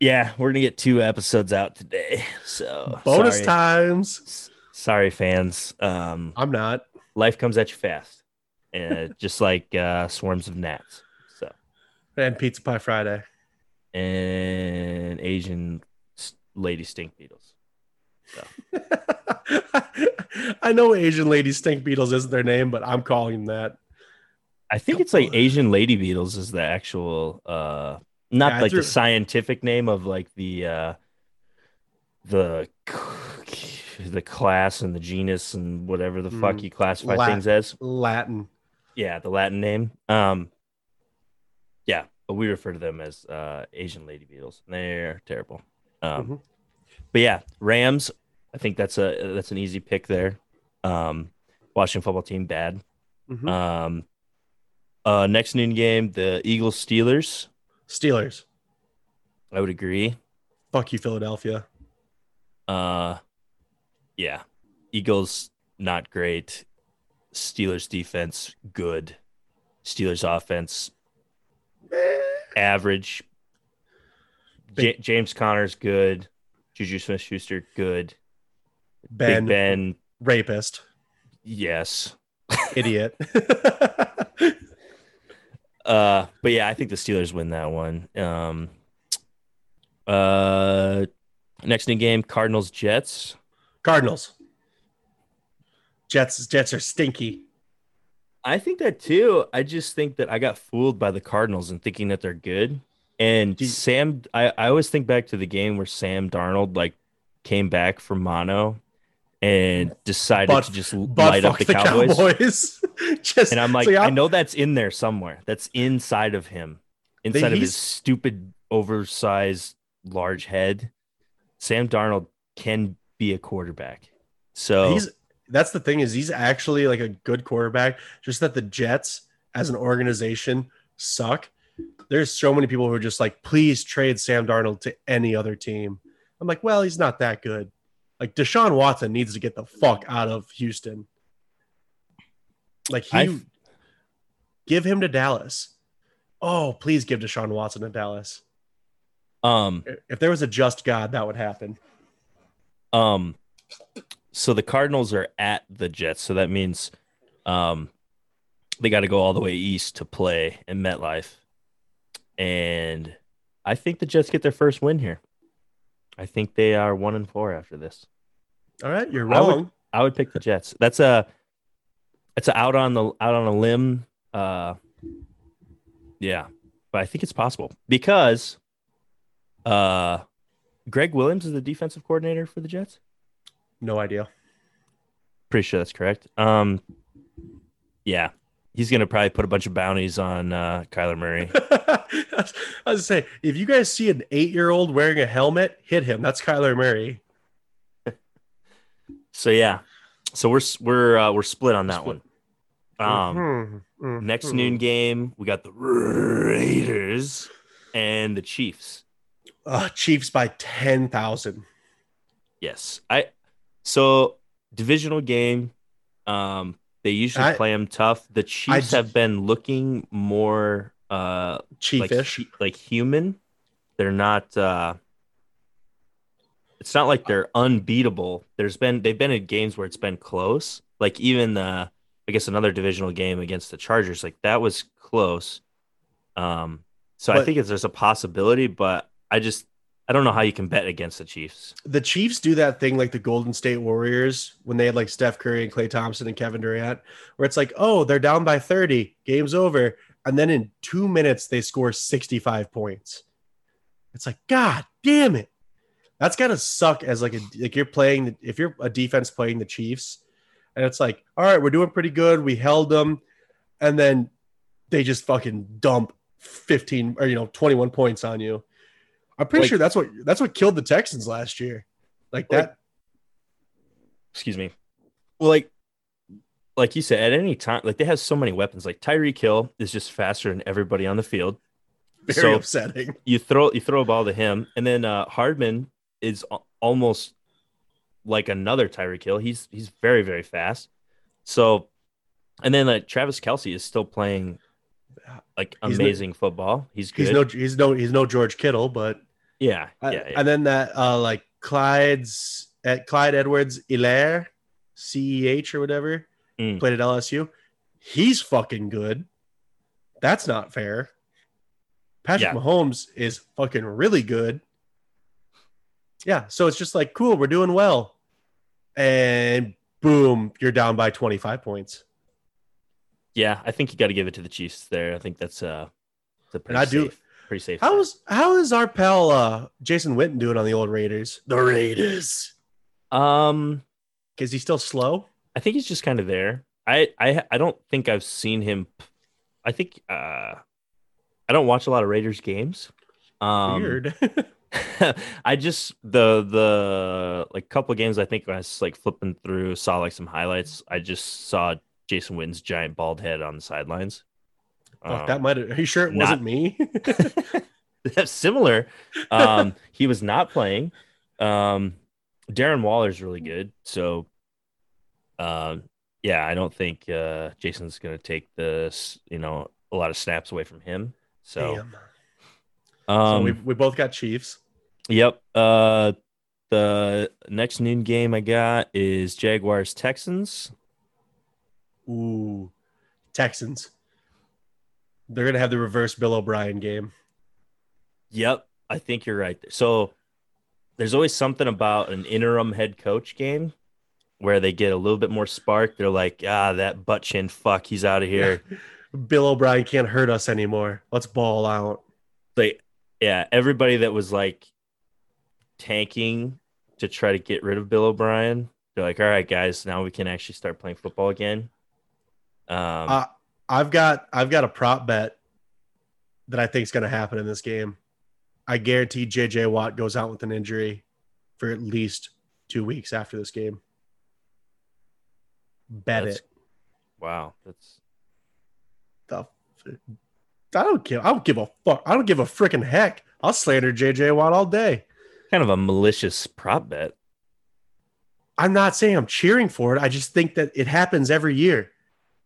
yeah, we're gonna get two episodes out today. So Bonus sorry. times. S- Sorry, fans. Um, I'm not. life comes at you fast, and just like uh, swarms of gnats. So, And Pizza Pie Friday. And Asian lady stink beetles. I know Asian lady stink beetles isn't their name, but I'm calling them that. I think it's like Asian lady beetles is the actual, uh, not Yeah, like threw- the scientific name of like the uh, the the class and the genus and whatever the fuck Mm, you classify Lat- things as. Latin. yeah, the Latin name. Um, yeah, we refer to them as uh, Asian lady beetles. They're terrible. Um, Mhm. but yeah, Rams. I think that's a that's an easy pick there. Um, Washington football team bad. Mhm. Um, uh, next noon game, the Eagles Steelers. Steelers. I would agree. Fuck you, Philadelphia. Uh, yeah, Eagles not great. Steelers defense good. Steelers offense average. J- James Conner's good. Juju Smith Schuster good. Ben, Big Ben, rapist, yes. idiot. Uh, but yeah, I think the Steelers win that one. Um, uh, next new game, Cardinals Jets. Cardinals. Jets. Jets are stinky. I think that too. I just think that I got fooled by the Cardinals and thinking that they're good. And Sam, I, I always think back to the game where Sam Darnold like came back from mono and decided But- to just light up fuck the, Cowboys. Cowboys. Just And I'm like, so yeah, I know that's in there somewhere. That's inside of him, inside of his stupid, oversized, large head. Sam Darnold can be a quarterback. So he's that's the thing is he's actually like a good quarterback. Just that the Jets as an organization suck. There's so many people who are just like, please trade Sam Darnold to any other team. I'm like, well, he's not that good. Like Deshaun Watson needs to get the fuck out of Houston. Like he I've- give him to Dallas. Oh, please give Deshaun Watson to Dallas. um If there was a just God, that would happen. Um, so the Cardinals are at the Jets, so that means, um, they got to go all the way east to play in MetLife, and I think the Jets get their first win here. I think they are one and four after this. All right, you're I would- wrong. I would pick the Jets. That's a, it's a out on the out on a limb. Uh, yeah, but I think it's possible because, uh, Gregg Williams is the defensive coordinator for the Jets. No idea. Pretty sure that's correct. Um, yeah, he's gonna probably put a bunch of bounties on uh, Kyler Murray. I was gonna say, if you guys see an eight-year-old wearing a helmet, hit him. That's Kyler Murray. So yeah, so we're we're uh, we're split on that Split. one. Um, Mhm, mhm. next noon game we got the Raiders and the Chiefs. Uh, Chiefs by ten thousand. Yes, I. So divisional game. Um, they usually I- play them tough. The Chiefs j- have been looking more uh like Chiefish. hu- like human. They're not. uh It's not like they're unbeatable. There's been they've been in games where it's been close. Like even uh I guess another divisional game against the Chargers, like that was close. Um, so I think it's, there's a possibility, but I just I don't know how you can bet against the Chiefs. the Chiefs do that thing like the Golden State Warriors when they had like Steph Curry and Klay Thompson and Kevin Durant, where it's like, oh, they're down by 30, game's over. And then in two minutes, they score 65 points. It's like, God damn it. That's gotta suck as like a like you're playing if you're a defense playing the Chiefs, and it's like, all right, we're doing pretty good. We held them, and then they just fucking dump 15 or you know 21 points on you. I'm pretty Like- sure that's what that's what killed the Texans last year. Like Like- that. excuse me. Well, like like you said, at any time, like they have so many weapons. Like Tyreek Hill is just faster than everybody on the field. Very so upsetting. you throw you throw a ball to him, and then uh, Hardman is almost like another Tyreek Hill. He's he's very very fast. So, and then like Travis Kelce is still playing like He's no- amazing football. He's good. He's no he's no he's no George Kittle, but yeah, uh, yeah, yeah. and then that uh like Clyde's at Clyde Edwards Helaire, CEH or whatever, Mm. played at LSU. He's fucking good. That's not fair. Patrick Yeah. Mahomes is fucking really good. Yeah, so it's just like cool, we're doing well. And boom, you're down by 25 points. yeah. I think you got to give it to the Chiefs there. I think that's uh, it's a pretty I do- safe, pretty safe. How bet. is how is our pal uh Jason Witten doing on the old Raiders? The Raiders. um? Is he still slow? I think he's just kind of there. I I I don't think I've seen him. I think uh, I don't watch a lot of Raiders games. Um, Weird. I just the the like couple games I think I was like flipping through saw like some highlights. I just saw Jason Witten's giant bald head on the sidelines. Fuck, Um, that might. Are you sure it not- wasn't me? that's similar. Um, he was not playing. Um, Darren Waller's really good. So, um, yeah, I don't think uh, Jason's going to take this, you know, a lot of snaps away from him. So, Damn. So um, we we both got Chiefs. yep. Uh, the next noon game I got is Jaguars Texans. Ooh, Texans. They're gonna have the reverse Bill O'Brien game. Yep, I think you're right. So there's always something about an interim head coach game where they get a little bit more spark. They're like, ah, that butt chin fuck, he's out of here. Bill O'Brien can't hurt us anymore. Let's ball out. like, yeah, everybody that was like tanking to try to get rid of Bill O'Brien, they're like, all right, guys, now we can actually start playing football again. Um, Uh, I've got I've got a prop bet that I think is gonna happen in this game. I guarantee JJ Watt goes out with an injury for at least two weeks after this game. Bet That's- it. wow, that's The I don't give I don't give a fuck. I don't give a freaking heck. I'll slander JJ Watt all day. kind of a malicious prop bet. I'm not saying I'm cheering for it. I just think that it happens every year.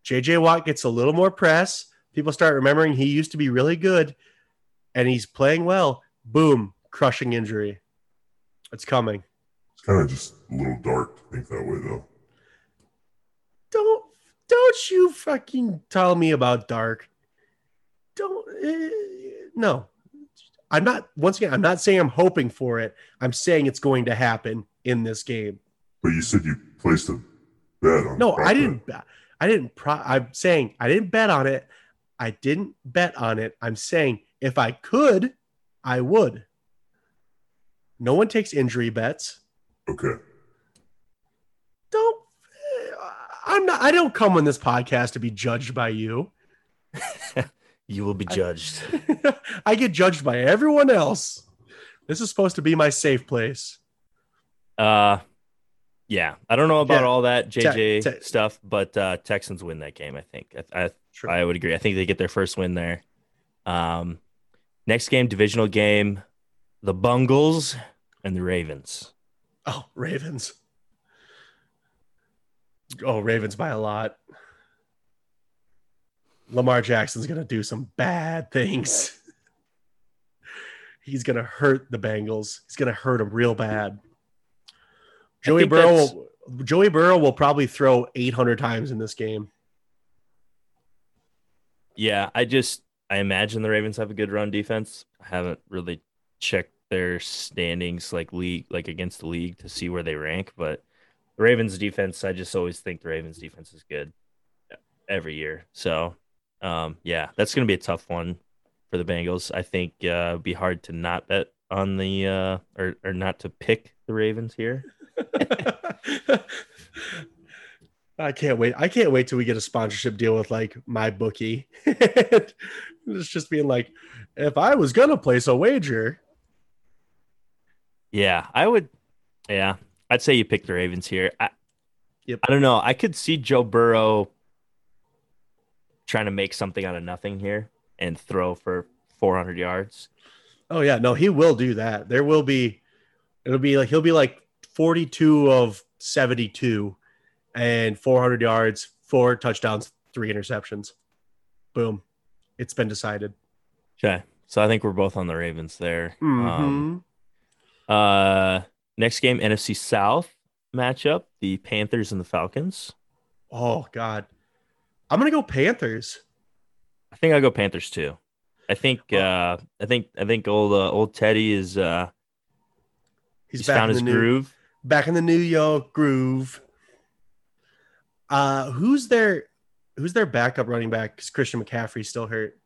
JJ Watt gets a little more press. People start remembering he used to be really good and he's playing well. Boom, crushing injury. It's coming. It's kind of just a little dark to think that way, though. Don't don't you fucking tell me about dark. Don't eh, no. I'm not once again, I'm not saying I'm hoping for it. I'm saying it's going to happen in this game. But you said you placed a bet on. No, I didn't. bet. I didn't. Pro- I'm saying I didn't bet on it. I didn't bet on it. I'm saying if I could, I would. No one takes injury bets. Okay. Don't. I'm not. I don't come on this podcast to be judged by you. You will be I- judged. I get judged by everyone else. This is supposed to be my safe place. Uh, yeah, I don't know about Yeah. all that JJ te- stuff, but uh, Texans win that game. I think I, I Sure. I would agree. I think they get their first win there. Um, next game, divisional game, the Bungles and the Ravens. Oh, Ravens. Oh, Ravens by a lot. Lamar Jackson's going to do some bad things. He's going to hurt the Bengals. He's going to hurt them real bad. Joey Burrow, will, Joey Burrow will probably throw 800 times in this game. Yeah, I just I imagine the Ravens have a good run defense. I haven't really checked their standings like league like against the league to see where they rank, but the Ravens defense, I just always think the Ravens defense is good every year. So, um, yeah, that's going to be a tough one for the Bengals. I think uh, it'd be hard to not bet on the uh, or or not to pick the Ravens here. I can't wait. I can't wait till we get a sponsorship deal with like my bookie. it's just being like, if I was gonna place a wager, Yeah, I would. Yeah, I'd say you pick the Ravens here. I, Yep. I don't know. I could see Joe Burrow trying to make something out of nothing here and throw for 400 yards. oh yeah, no, he will do that. There will be, it'll be like he'll be like forty-two of seventy-two, and four hundred yards, four touchdowns, three interceptions. Boom, it's been decided. Okay, so I think we're both on the Ravens there. Um, Mhm. uh, next game, NFC South matchup: the Panthers and the Falcons. oh God, I'm gonna go Panthers. I think I'll go Panthers too. I think. Uh, I think. I think old uh, old Teddy is. Uh, He's, he's found his groove. Back in the New York groove. Uh, who's their who's their backup running back? Because Christian McCaffrey's still hurt.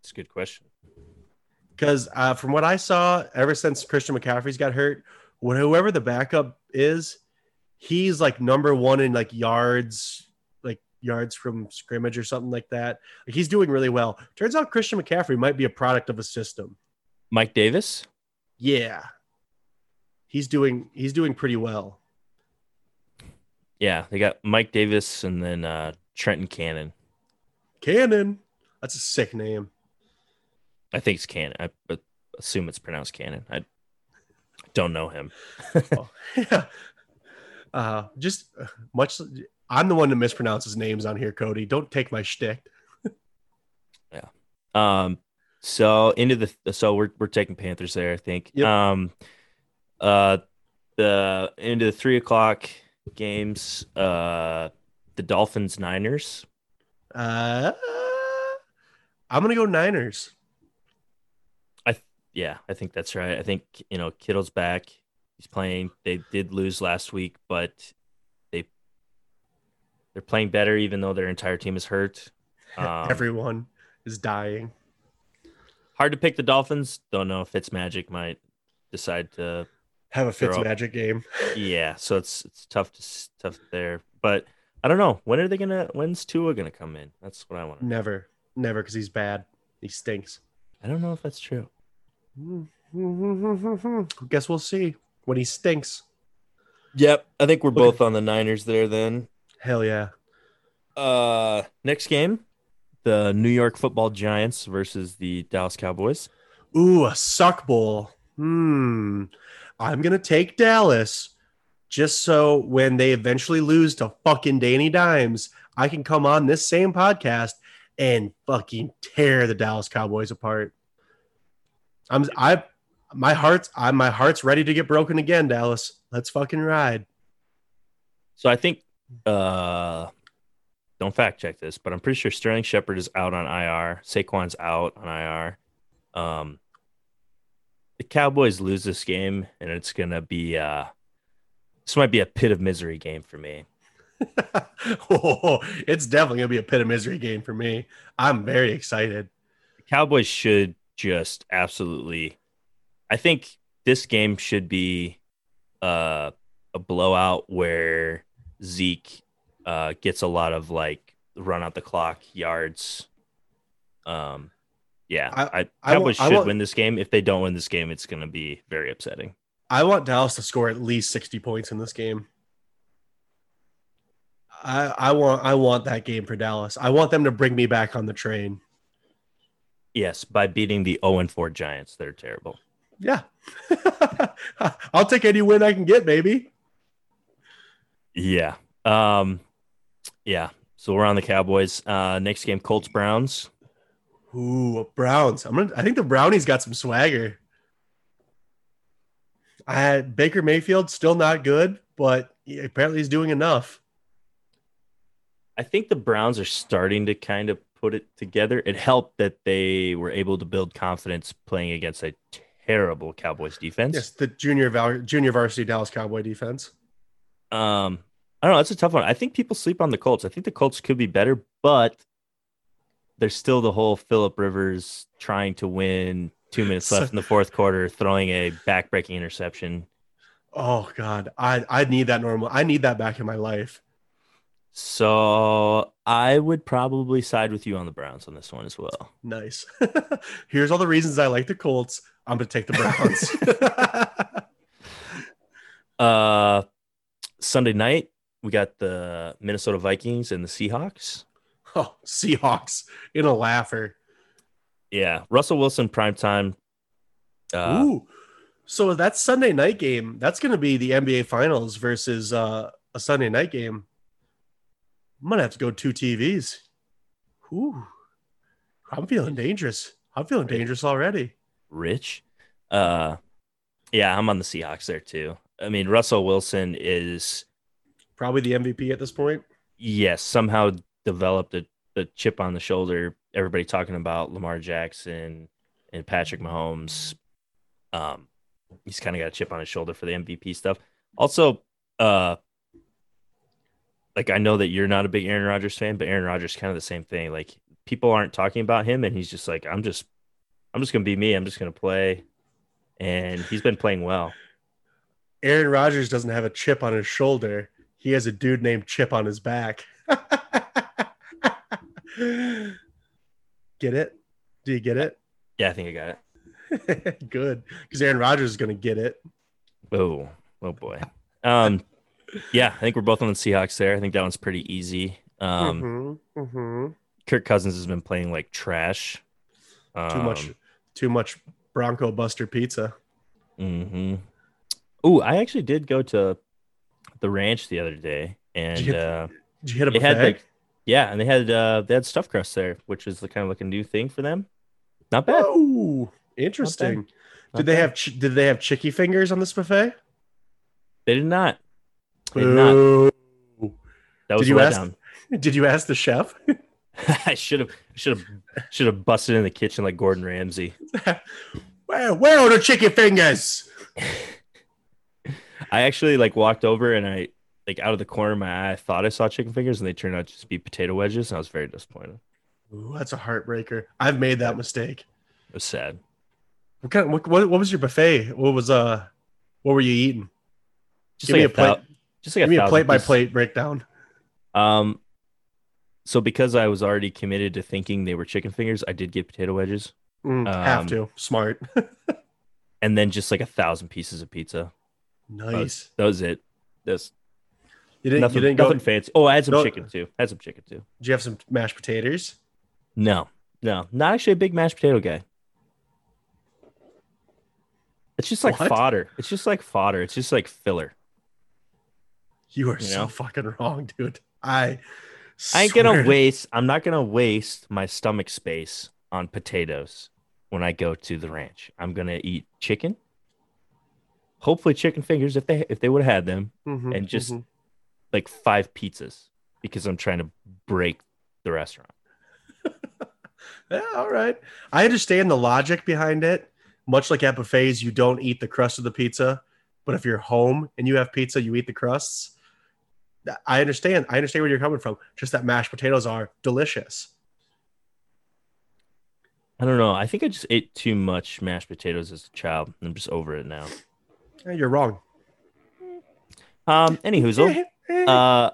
It's a good question. Because uh, from what I saw, ever since Christian McCaffrey's got hurt, wh- whoever the backup is, he's like number one in like yards, like yards from scrimmage or something like that. Like he's doing really well. Turns out Christian McCaffrey might be a product of a system. Mike Davis. Yeah. He's doing he's doing pretty well. Yeah, they got Mike Davis and then uh, Trenton Cannon. Cannon. That's a sick name. I think it's Cannon. I assume it's pronounced Cannon. I don't know him. yeah. Uh, just uh, much. I'm the one to mispronounce his names on here, Cody. Don't take my shtick. Yeah. Um, so into the so we're we're taking Panthers there, I think. Yep. Um, uh, the into the three o'clock games, uh, the Dolphins Niners. Uh, I'm gonna go Niners. I yeah, I think that's right. I think you know Kittle's back. He's playing. They did lose last week, but they they're playing better, even though their entire team is hurt. Um, Everyone is dying. hard to pick the Dolphins. Don't know if it's Magic might decide to Have a Fitz magic game. Yeah, so it's it's tough to s- tough there, but I don't know when are they gonna when's Tua gonna come in? That's what I want. to Never, never, because he's bad. He stinks. I don't know if that's true. Guess we'll see when he stinks. Yep, I think we're both on the Niners there. Then, Hell yeah. uh, next game, the New York Football Giants versus the Dallas Cowboys. Ooh, a suck bowl. Hmm. I'm gonna take Dallas just so when they eventually lose to fucking Danny Dimes, I can come on this same podcast and fucking tear the Dallas Cowboys apart. I'm I my heart's I my heart's ready to get broken again, Dallas. Let's fucking ride. So I think, uh, don't fact check this, but I'm pretty sure Sterling Shepard is out on IR. Saquon's out on IR. Um, the Cowboys lose this game, and it's gonna be uh, this might be a pit of misery game for me. oh, it's definitely gonna be a pit of misery game for me. I'm very excited. The Cowboys should just absolutely. I think this game should be uh, a blowout where Zeke uh, gets a lot of like run out the clock yards. Um, yeah, I- I, I Cowboys want- I should want- win this game. If they don't win this game, it's going to be very upsetting. I want Dallas to score at least 60 points in this game. I, I want I want that game for Dallas. I want them to bring me back on the train. Yes, by beating the 0 and 4 Giants, they're terrible. Yeah. I'll take any win I can get, baby. Yeah. Um, yeah. So we're on the Cowboys. Uh, next game, Colts Browns. Ooh, Browns. I'm gonna I think the Brownies got some swagger. I had Baker Mayfield still not good, but he- apparently he's doing enough. I think the Browns are starting to kind of put it together. It helped that they were able to build confidence playing against a terrible Cowboys defense. Yes, the junior val- junior varsity Dallas Cowboy defense. Um, I don't know. That's a tough one. I think people sleep on the Colts. I think the Colts could be better, but there's still the whole Philip Rivers trying to win. Two minutes left in the fourth quarter, throwing a back-breaking interception. Oh God, I I need that normal. I need that back in my life. So I would probably side with you on the Browns on this one as well. Nice. Here's all the reasons I like the Colts. I'm gonna take the Browns. Uh, Sunday night we got the Minnesota Vikings and the Seahawks. oh, Seahawks in a laugher. Yeah, Russell Wilson prime time. Uh, Ooh. So that Sunday night game, that's gonna be the NBA finals versus uh, a Sunday night game. I'm gonna have to go two TVs. Ooh. I'm feeling dangerous. I'm feeling dangerous already. Rich. Uh, yeah, I'm on the Seahawks there too. I mean, Russell Wilson is Probably the MVP at this point. yes somehow developed a, the chip on the shoulder. Everybody talking about Lamar Jackson and Patrick Mahomes. Um, he's kind of got a chip on his shoulder for the MVP stuff. Also, uh, like I know that you're not a big Aaron Rodgers fan, but Aaron Rodgers kind of the same thing. Like people aren't talking about him, and he's just like, I'm just, I'm just gonna be me. I'm just gonna play, and he's been playing well. Aaron Rodgers doesn't have a chip on his shoulder. He has a dude named Chip on his back. get it? Do you get it? Yeah, I think I got it. Good, because Aaron Rodgers is going to get it. Oh, oh boy. Um, yeah, I think we're both on the Seahawks there. I think that one's pretty easy. Um, Mhm, mhm. Kirk Cousins has been playing like trash. Too much, Um, too much Bronco Buster pizza. Mm-hmm. Oh, I actually did go to the ranch the other day, and Did you hit- uh, Did you hit a buffet? had like, yeah, and they had uh, they had stuffed crust there, which is the kind of like a new thing for them. Not bad. Oh, interesting. Not Did they have ch- did they have chicky fingers on this buffet? They did not. They did not. That was Did you ask-. Did you ask the chef? I should have should have should have busted in the kitchen like Gordon Ramsay. where where are the chicken fingers? I actually like walked over and I like out of the corner of my eye I thought I saw chicken fingers and they turned out to just be potato wedges and I was very disappointed. Ooh, that's a heartbreaker. I've made that mistake. It was sad. What kind? What, what, what was your buffet? What was uh? What were you eating? Just Give me like a plate. thou- just like Give me a plate by plate breakdown. Um, so because I was already committed to thinking they were chicken fingers, I did get potato wedges, Mm, have Um, to. Smart. and then just like a thousand pieces of pizza. nice. That was it. That's You didn't. nothing. you didn't go. fancy. Oh, I had some No- chicken too. I had some chicken too. Did you have some mashed potatoes? No, no, not actually a big mashed potato guy. It's just like What? fodder. It's just like fodder. It's just like filler. You are You so know? fucking wrong, dude. I. I ain't gonna waste. I'm not gonna waste my stomach space on potatoes when I go to the ranch. I'm gonna eat chicken. Hopefully, chicken fingers if they if they would have had them, Mhm, and just- mhm. Like five pizzas because I'm trying to break the restaurant. Yeah, all right. I understand the logic behind it. Much like at buffets, you don't eat the crust of the pizza, but if you're home and you have pizza, you eat the crusts. I understand. I understand where you're coming from. Just that mashed potatoes are delicious. I don't know. I think I just ate too much mashed potatoes as a child. I'm just over it now. You're wrong. Um, anywho, uh,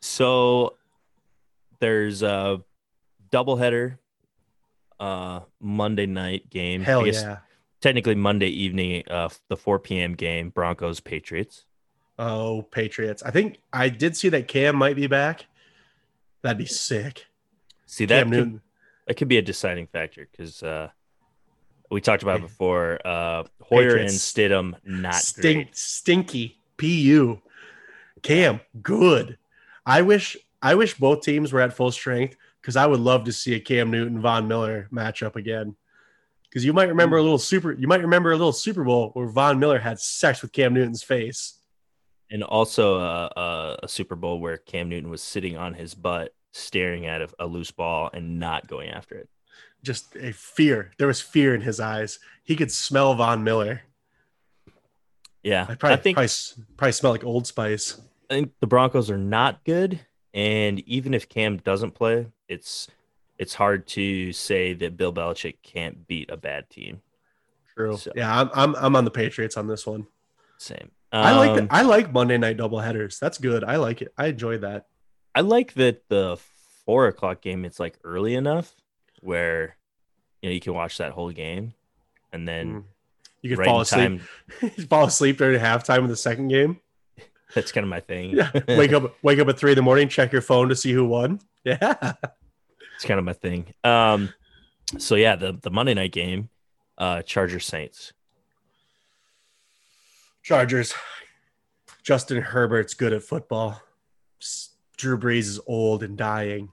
so there's a doubleheader, uh, Monday night game. Hell yeah. Technically Monday evening, uh, the 4 p.m. game, Broncos Patriots. Oh, Patriots. I think I did see that Cam might be back. That'd be sick. See that Cam could, Newton. that could be a deciding factor because uh, we talked about it before. Uh, Hoyer and Patriots. Stidham not Stink, great. stinky. PU. Cam, good. I wish I wish both teams were at full strength because I would love to see a Cam Newton Von Miller matchup again. Because you might remember a little super you might remember a little Super Bowl where Von Miller had sex with Cam Newton's face. And also uh, uh, a Super Bowl where Cam Newton was sitting on his butt, staring at a, a loose ball and not going after it. Just a fear. There was fear in his eyes. He could smell Von Miller. Yeah, I probably, I think probably, probably smell like Old Spice. I think the Broncos are not good, and even if Cam doesn't play, it's it's hard to say that Bill Belichick can't beat a bad team. True. So- Yeah, I'm, I'm I'm on the Patriots on this one. Same. I like Um, that. I like Monday night double headers. That's good. I like it. I enjoy that. I like that the four o'clock game. It's like early enough where you know you can watch that whole game, and then Mm. You could right fall asleep. fall asleep during halftime of the second game. That's kind of my thing. Yeah. wake up wake up at three in the morning, check your phone to see who won. Yeah. It's kind of my thing. Um, so yeah, the the Monday night game, uh, Charger Saints. Chargers. Justin Herbert's good at football. Drew Brees is old and dying.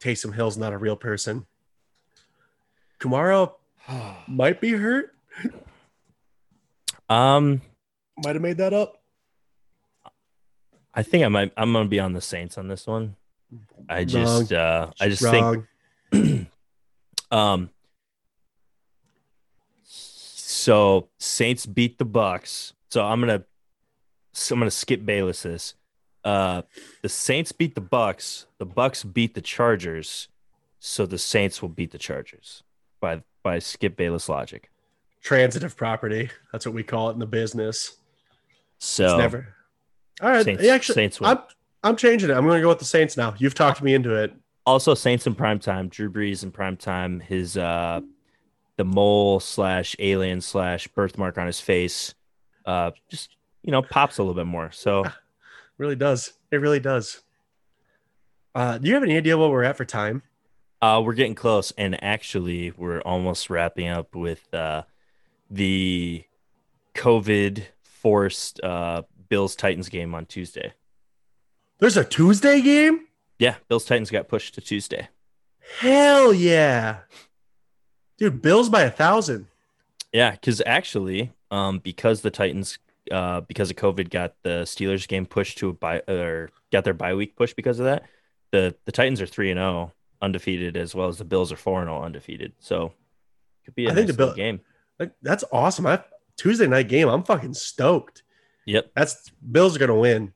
Taysom Hill's not a real person. Kamara might be hurt. Um, Might have made that up. I think I might. I'm gonna be on the Saints on this one. I just, uh, I just Wrong. think, um, so Saints beat the Bucs. So I'm gonna, so I'm gonna skip Bayless this. Uh, the Saints beat the Bucs. The Bucs beat the Chargers. So the Saints will beat the Chargers by by Skip Bayless logic. transitive property. That's what we call it in the business. So It's never All right. Saints- actually, Saints win. I'm I'm changing it. I'm going to go with the Saints now. You've talked me into it. Also, Saints in prime time. Drew Brees in prime time. His uh, the mole slash alien slash birthmark on his face, uh, just you know pops a little bit more. So really does. It really does. Uh, do you have any idea what we're at for time? Uh, we're getting close, and actually, we're almost wrapping up with uh, the COVID forced uh, Bills Titans game on Tuesday. There's a Tuesday game? Yeah, Bills Titans got pushed to Tuesday. Hell yeah. Dude, Bills by a thousand. Yeah, because actually, um, because the Titans, uh, because of COVID, got the Steelers game pushed to a bye or got their bye week pushed because of that. The the Titans are three and zero, undefeated, as well as the Bills are four and zero, undefeated. So could be a I think the Bill- game. Like, that's awesome. I Tuesday night game. I'm fucking stoked. Yep. That's Bills are gonna win.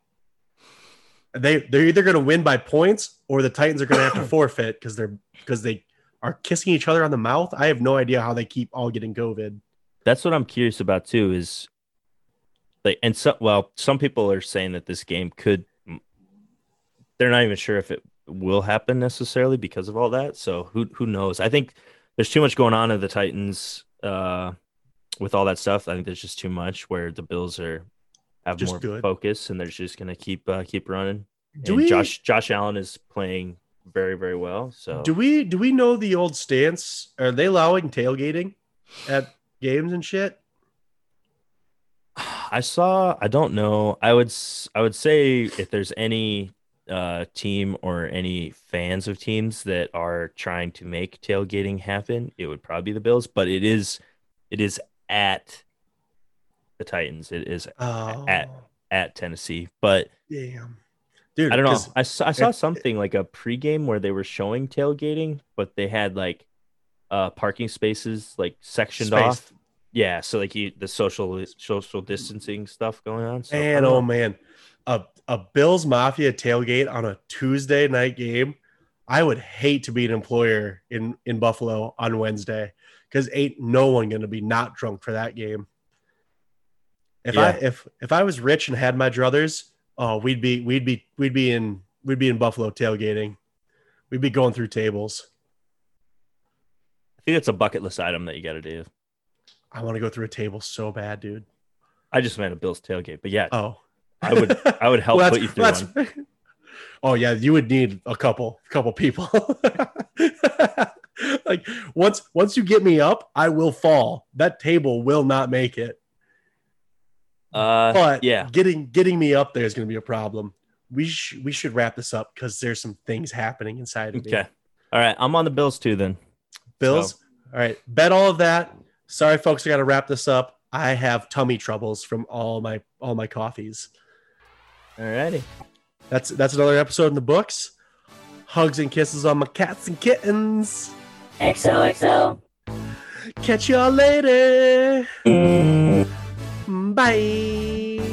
They they're either gonna win by points or the Titans are gonna have to forfeit because they're because they are kissing each other on the mouth. I have no idea how they keep all getting COVID. That's what I'm curious about too. Is like, and so well, some people are saying that this game could. They're not even sure if it will happen necessarily because of all that. So who who knows? I think there's too much going on in the Titans uh, with all that stuff. I think there's just too much where the Bills are have Just more good. focus and they're just gonna keep uh, keep running. Do and we Josh Josh Allen is playing very very well. So do we do we know the old stance? Are they allowing tailgating at games and shit? I saw. I don't know. I would. I would say if there's any uh, team or any fans of teams that are trying to make tailgating happen, it would probably be the Bills. But it is. It is at the Titans. It is Oh, At- at Tennessee. But damn, dude. I don't know. I saw, I saw if- something like a pregame where they were showing tailgating, but they had like uh parking spaces like sectioned Spaced. off. Yeah, so like you, the social social distancing stuff going on. So Man, oh man, a a Bills Mafia tailgate on a Tuesday night game. I would hate to be an employer in in Buffalo on Wednesday because ain't no one going to be not drunk for that game. If I if if I was rich and had my druthers, oh, we'd be we'd be we'd be in we'd be in Buffalo tailgating. We'd be going through tables. I think it's a bucket list item that you got to do. I want to go through a table so bad, dude. I just meant a Bills tailgate, but yeah, Oh, I would I would help Well, put you through that's- one. Oh yeah, you would need a couple, couple people. like once, once you get me up, I will fall. That table will not make it. Uh, But yeah, getting getting me up there is going to be a problem. We sh- we should wrap this up because there's some things happening inside of me. okay, all right. I'm on the Bills too. Then Bills. So- All right, bet all of that. Sorry, folks, I got to wrap this up. I have tummy troubles from all my all my coffees. All righty. That's that's another episode in the books. Hugs and kisses on my cats and kittens. XOXO. Catch y'all later. Mm. Bye.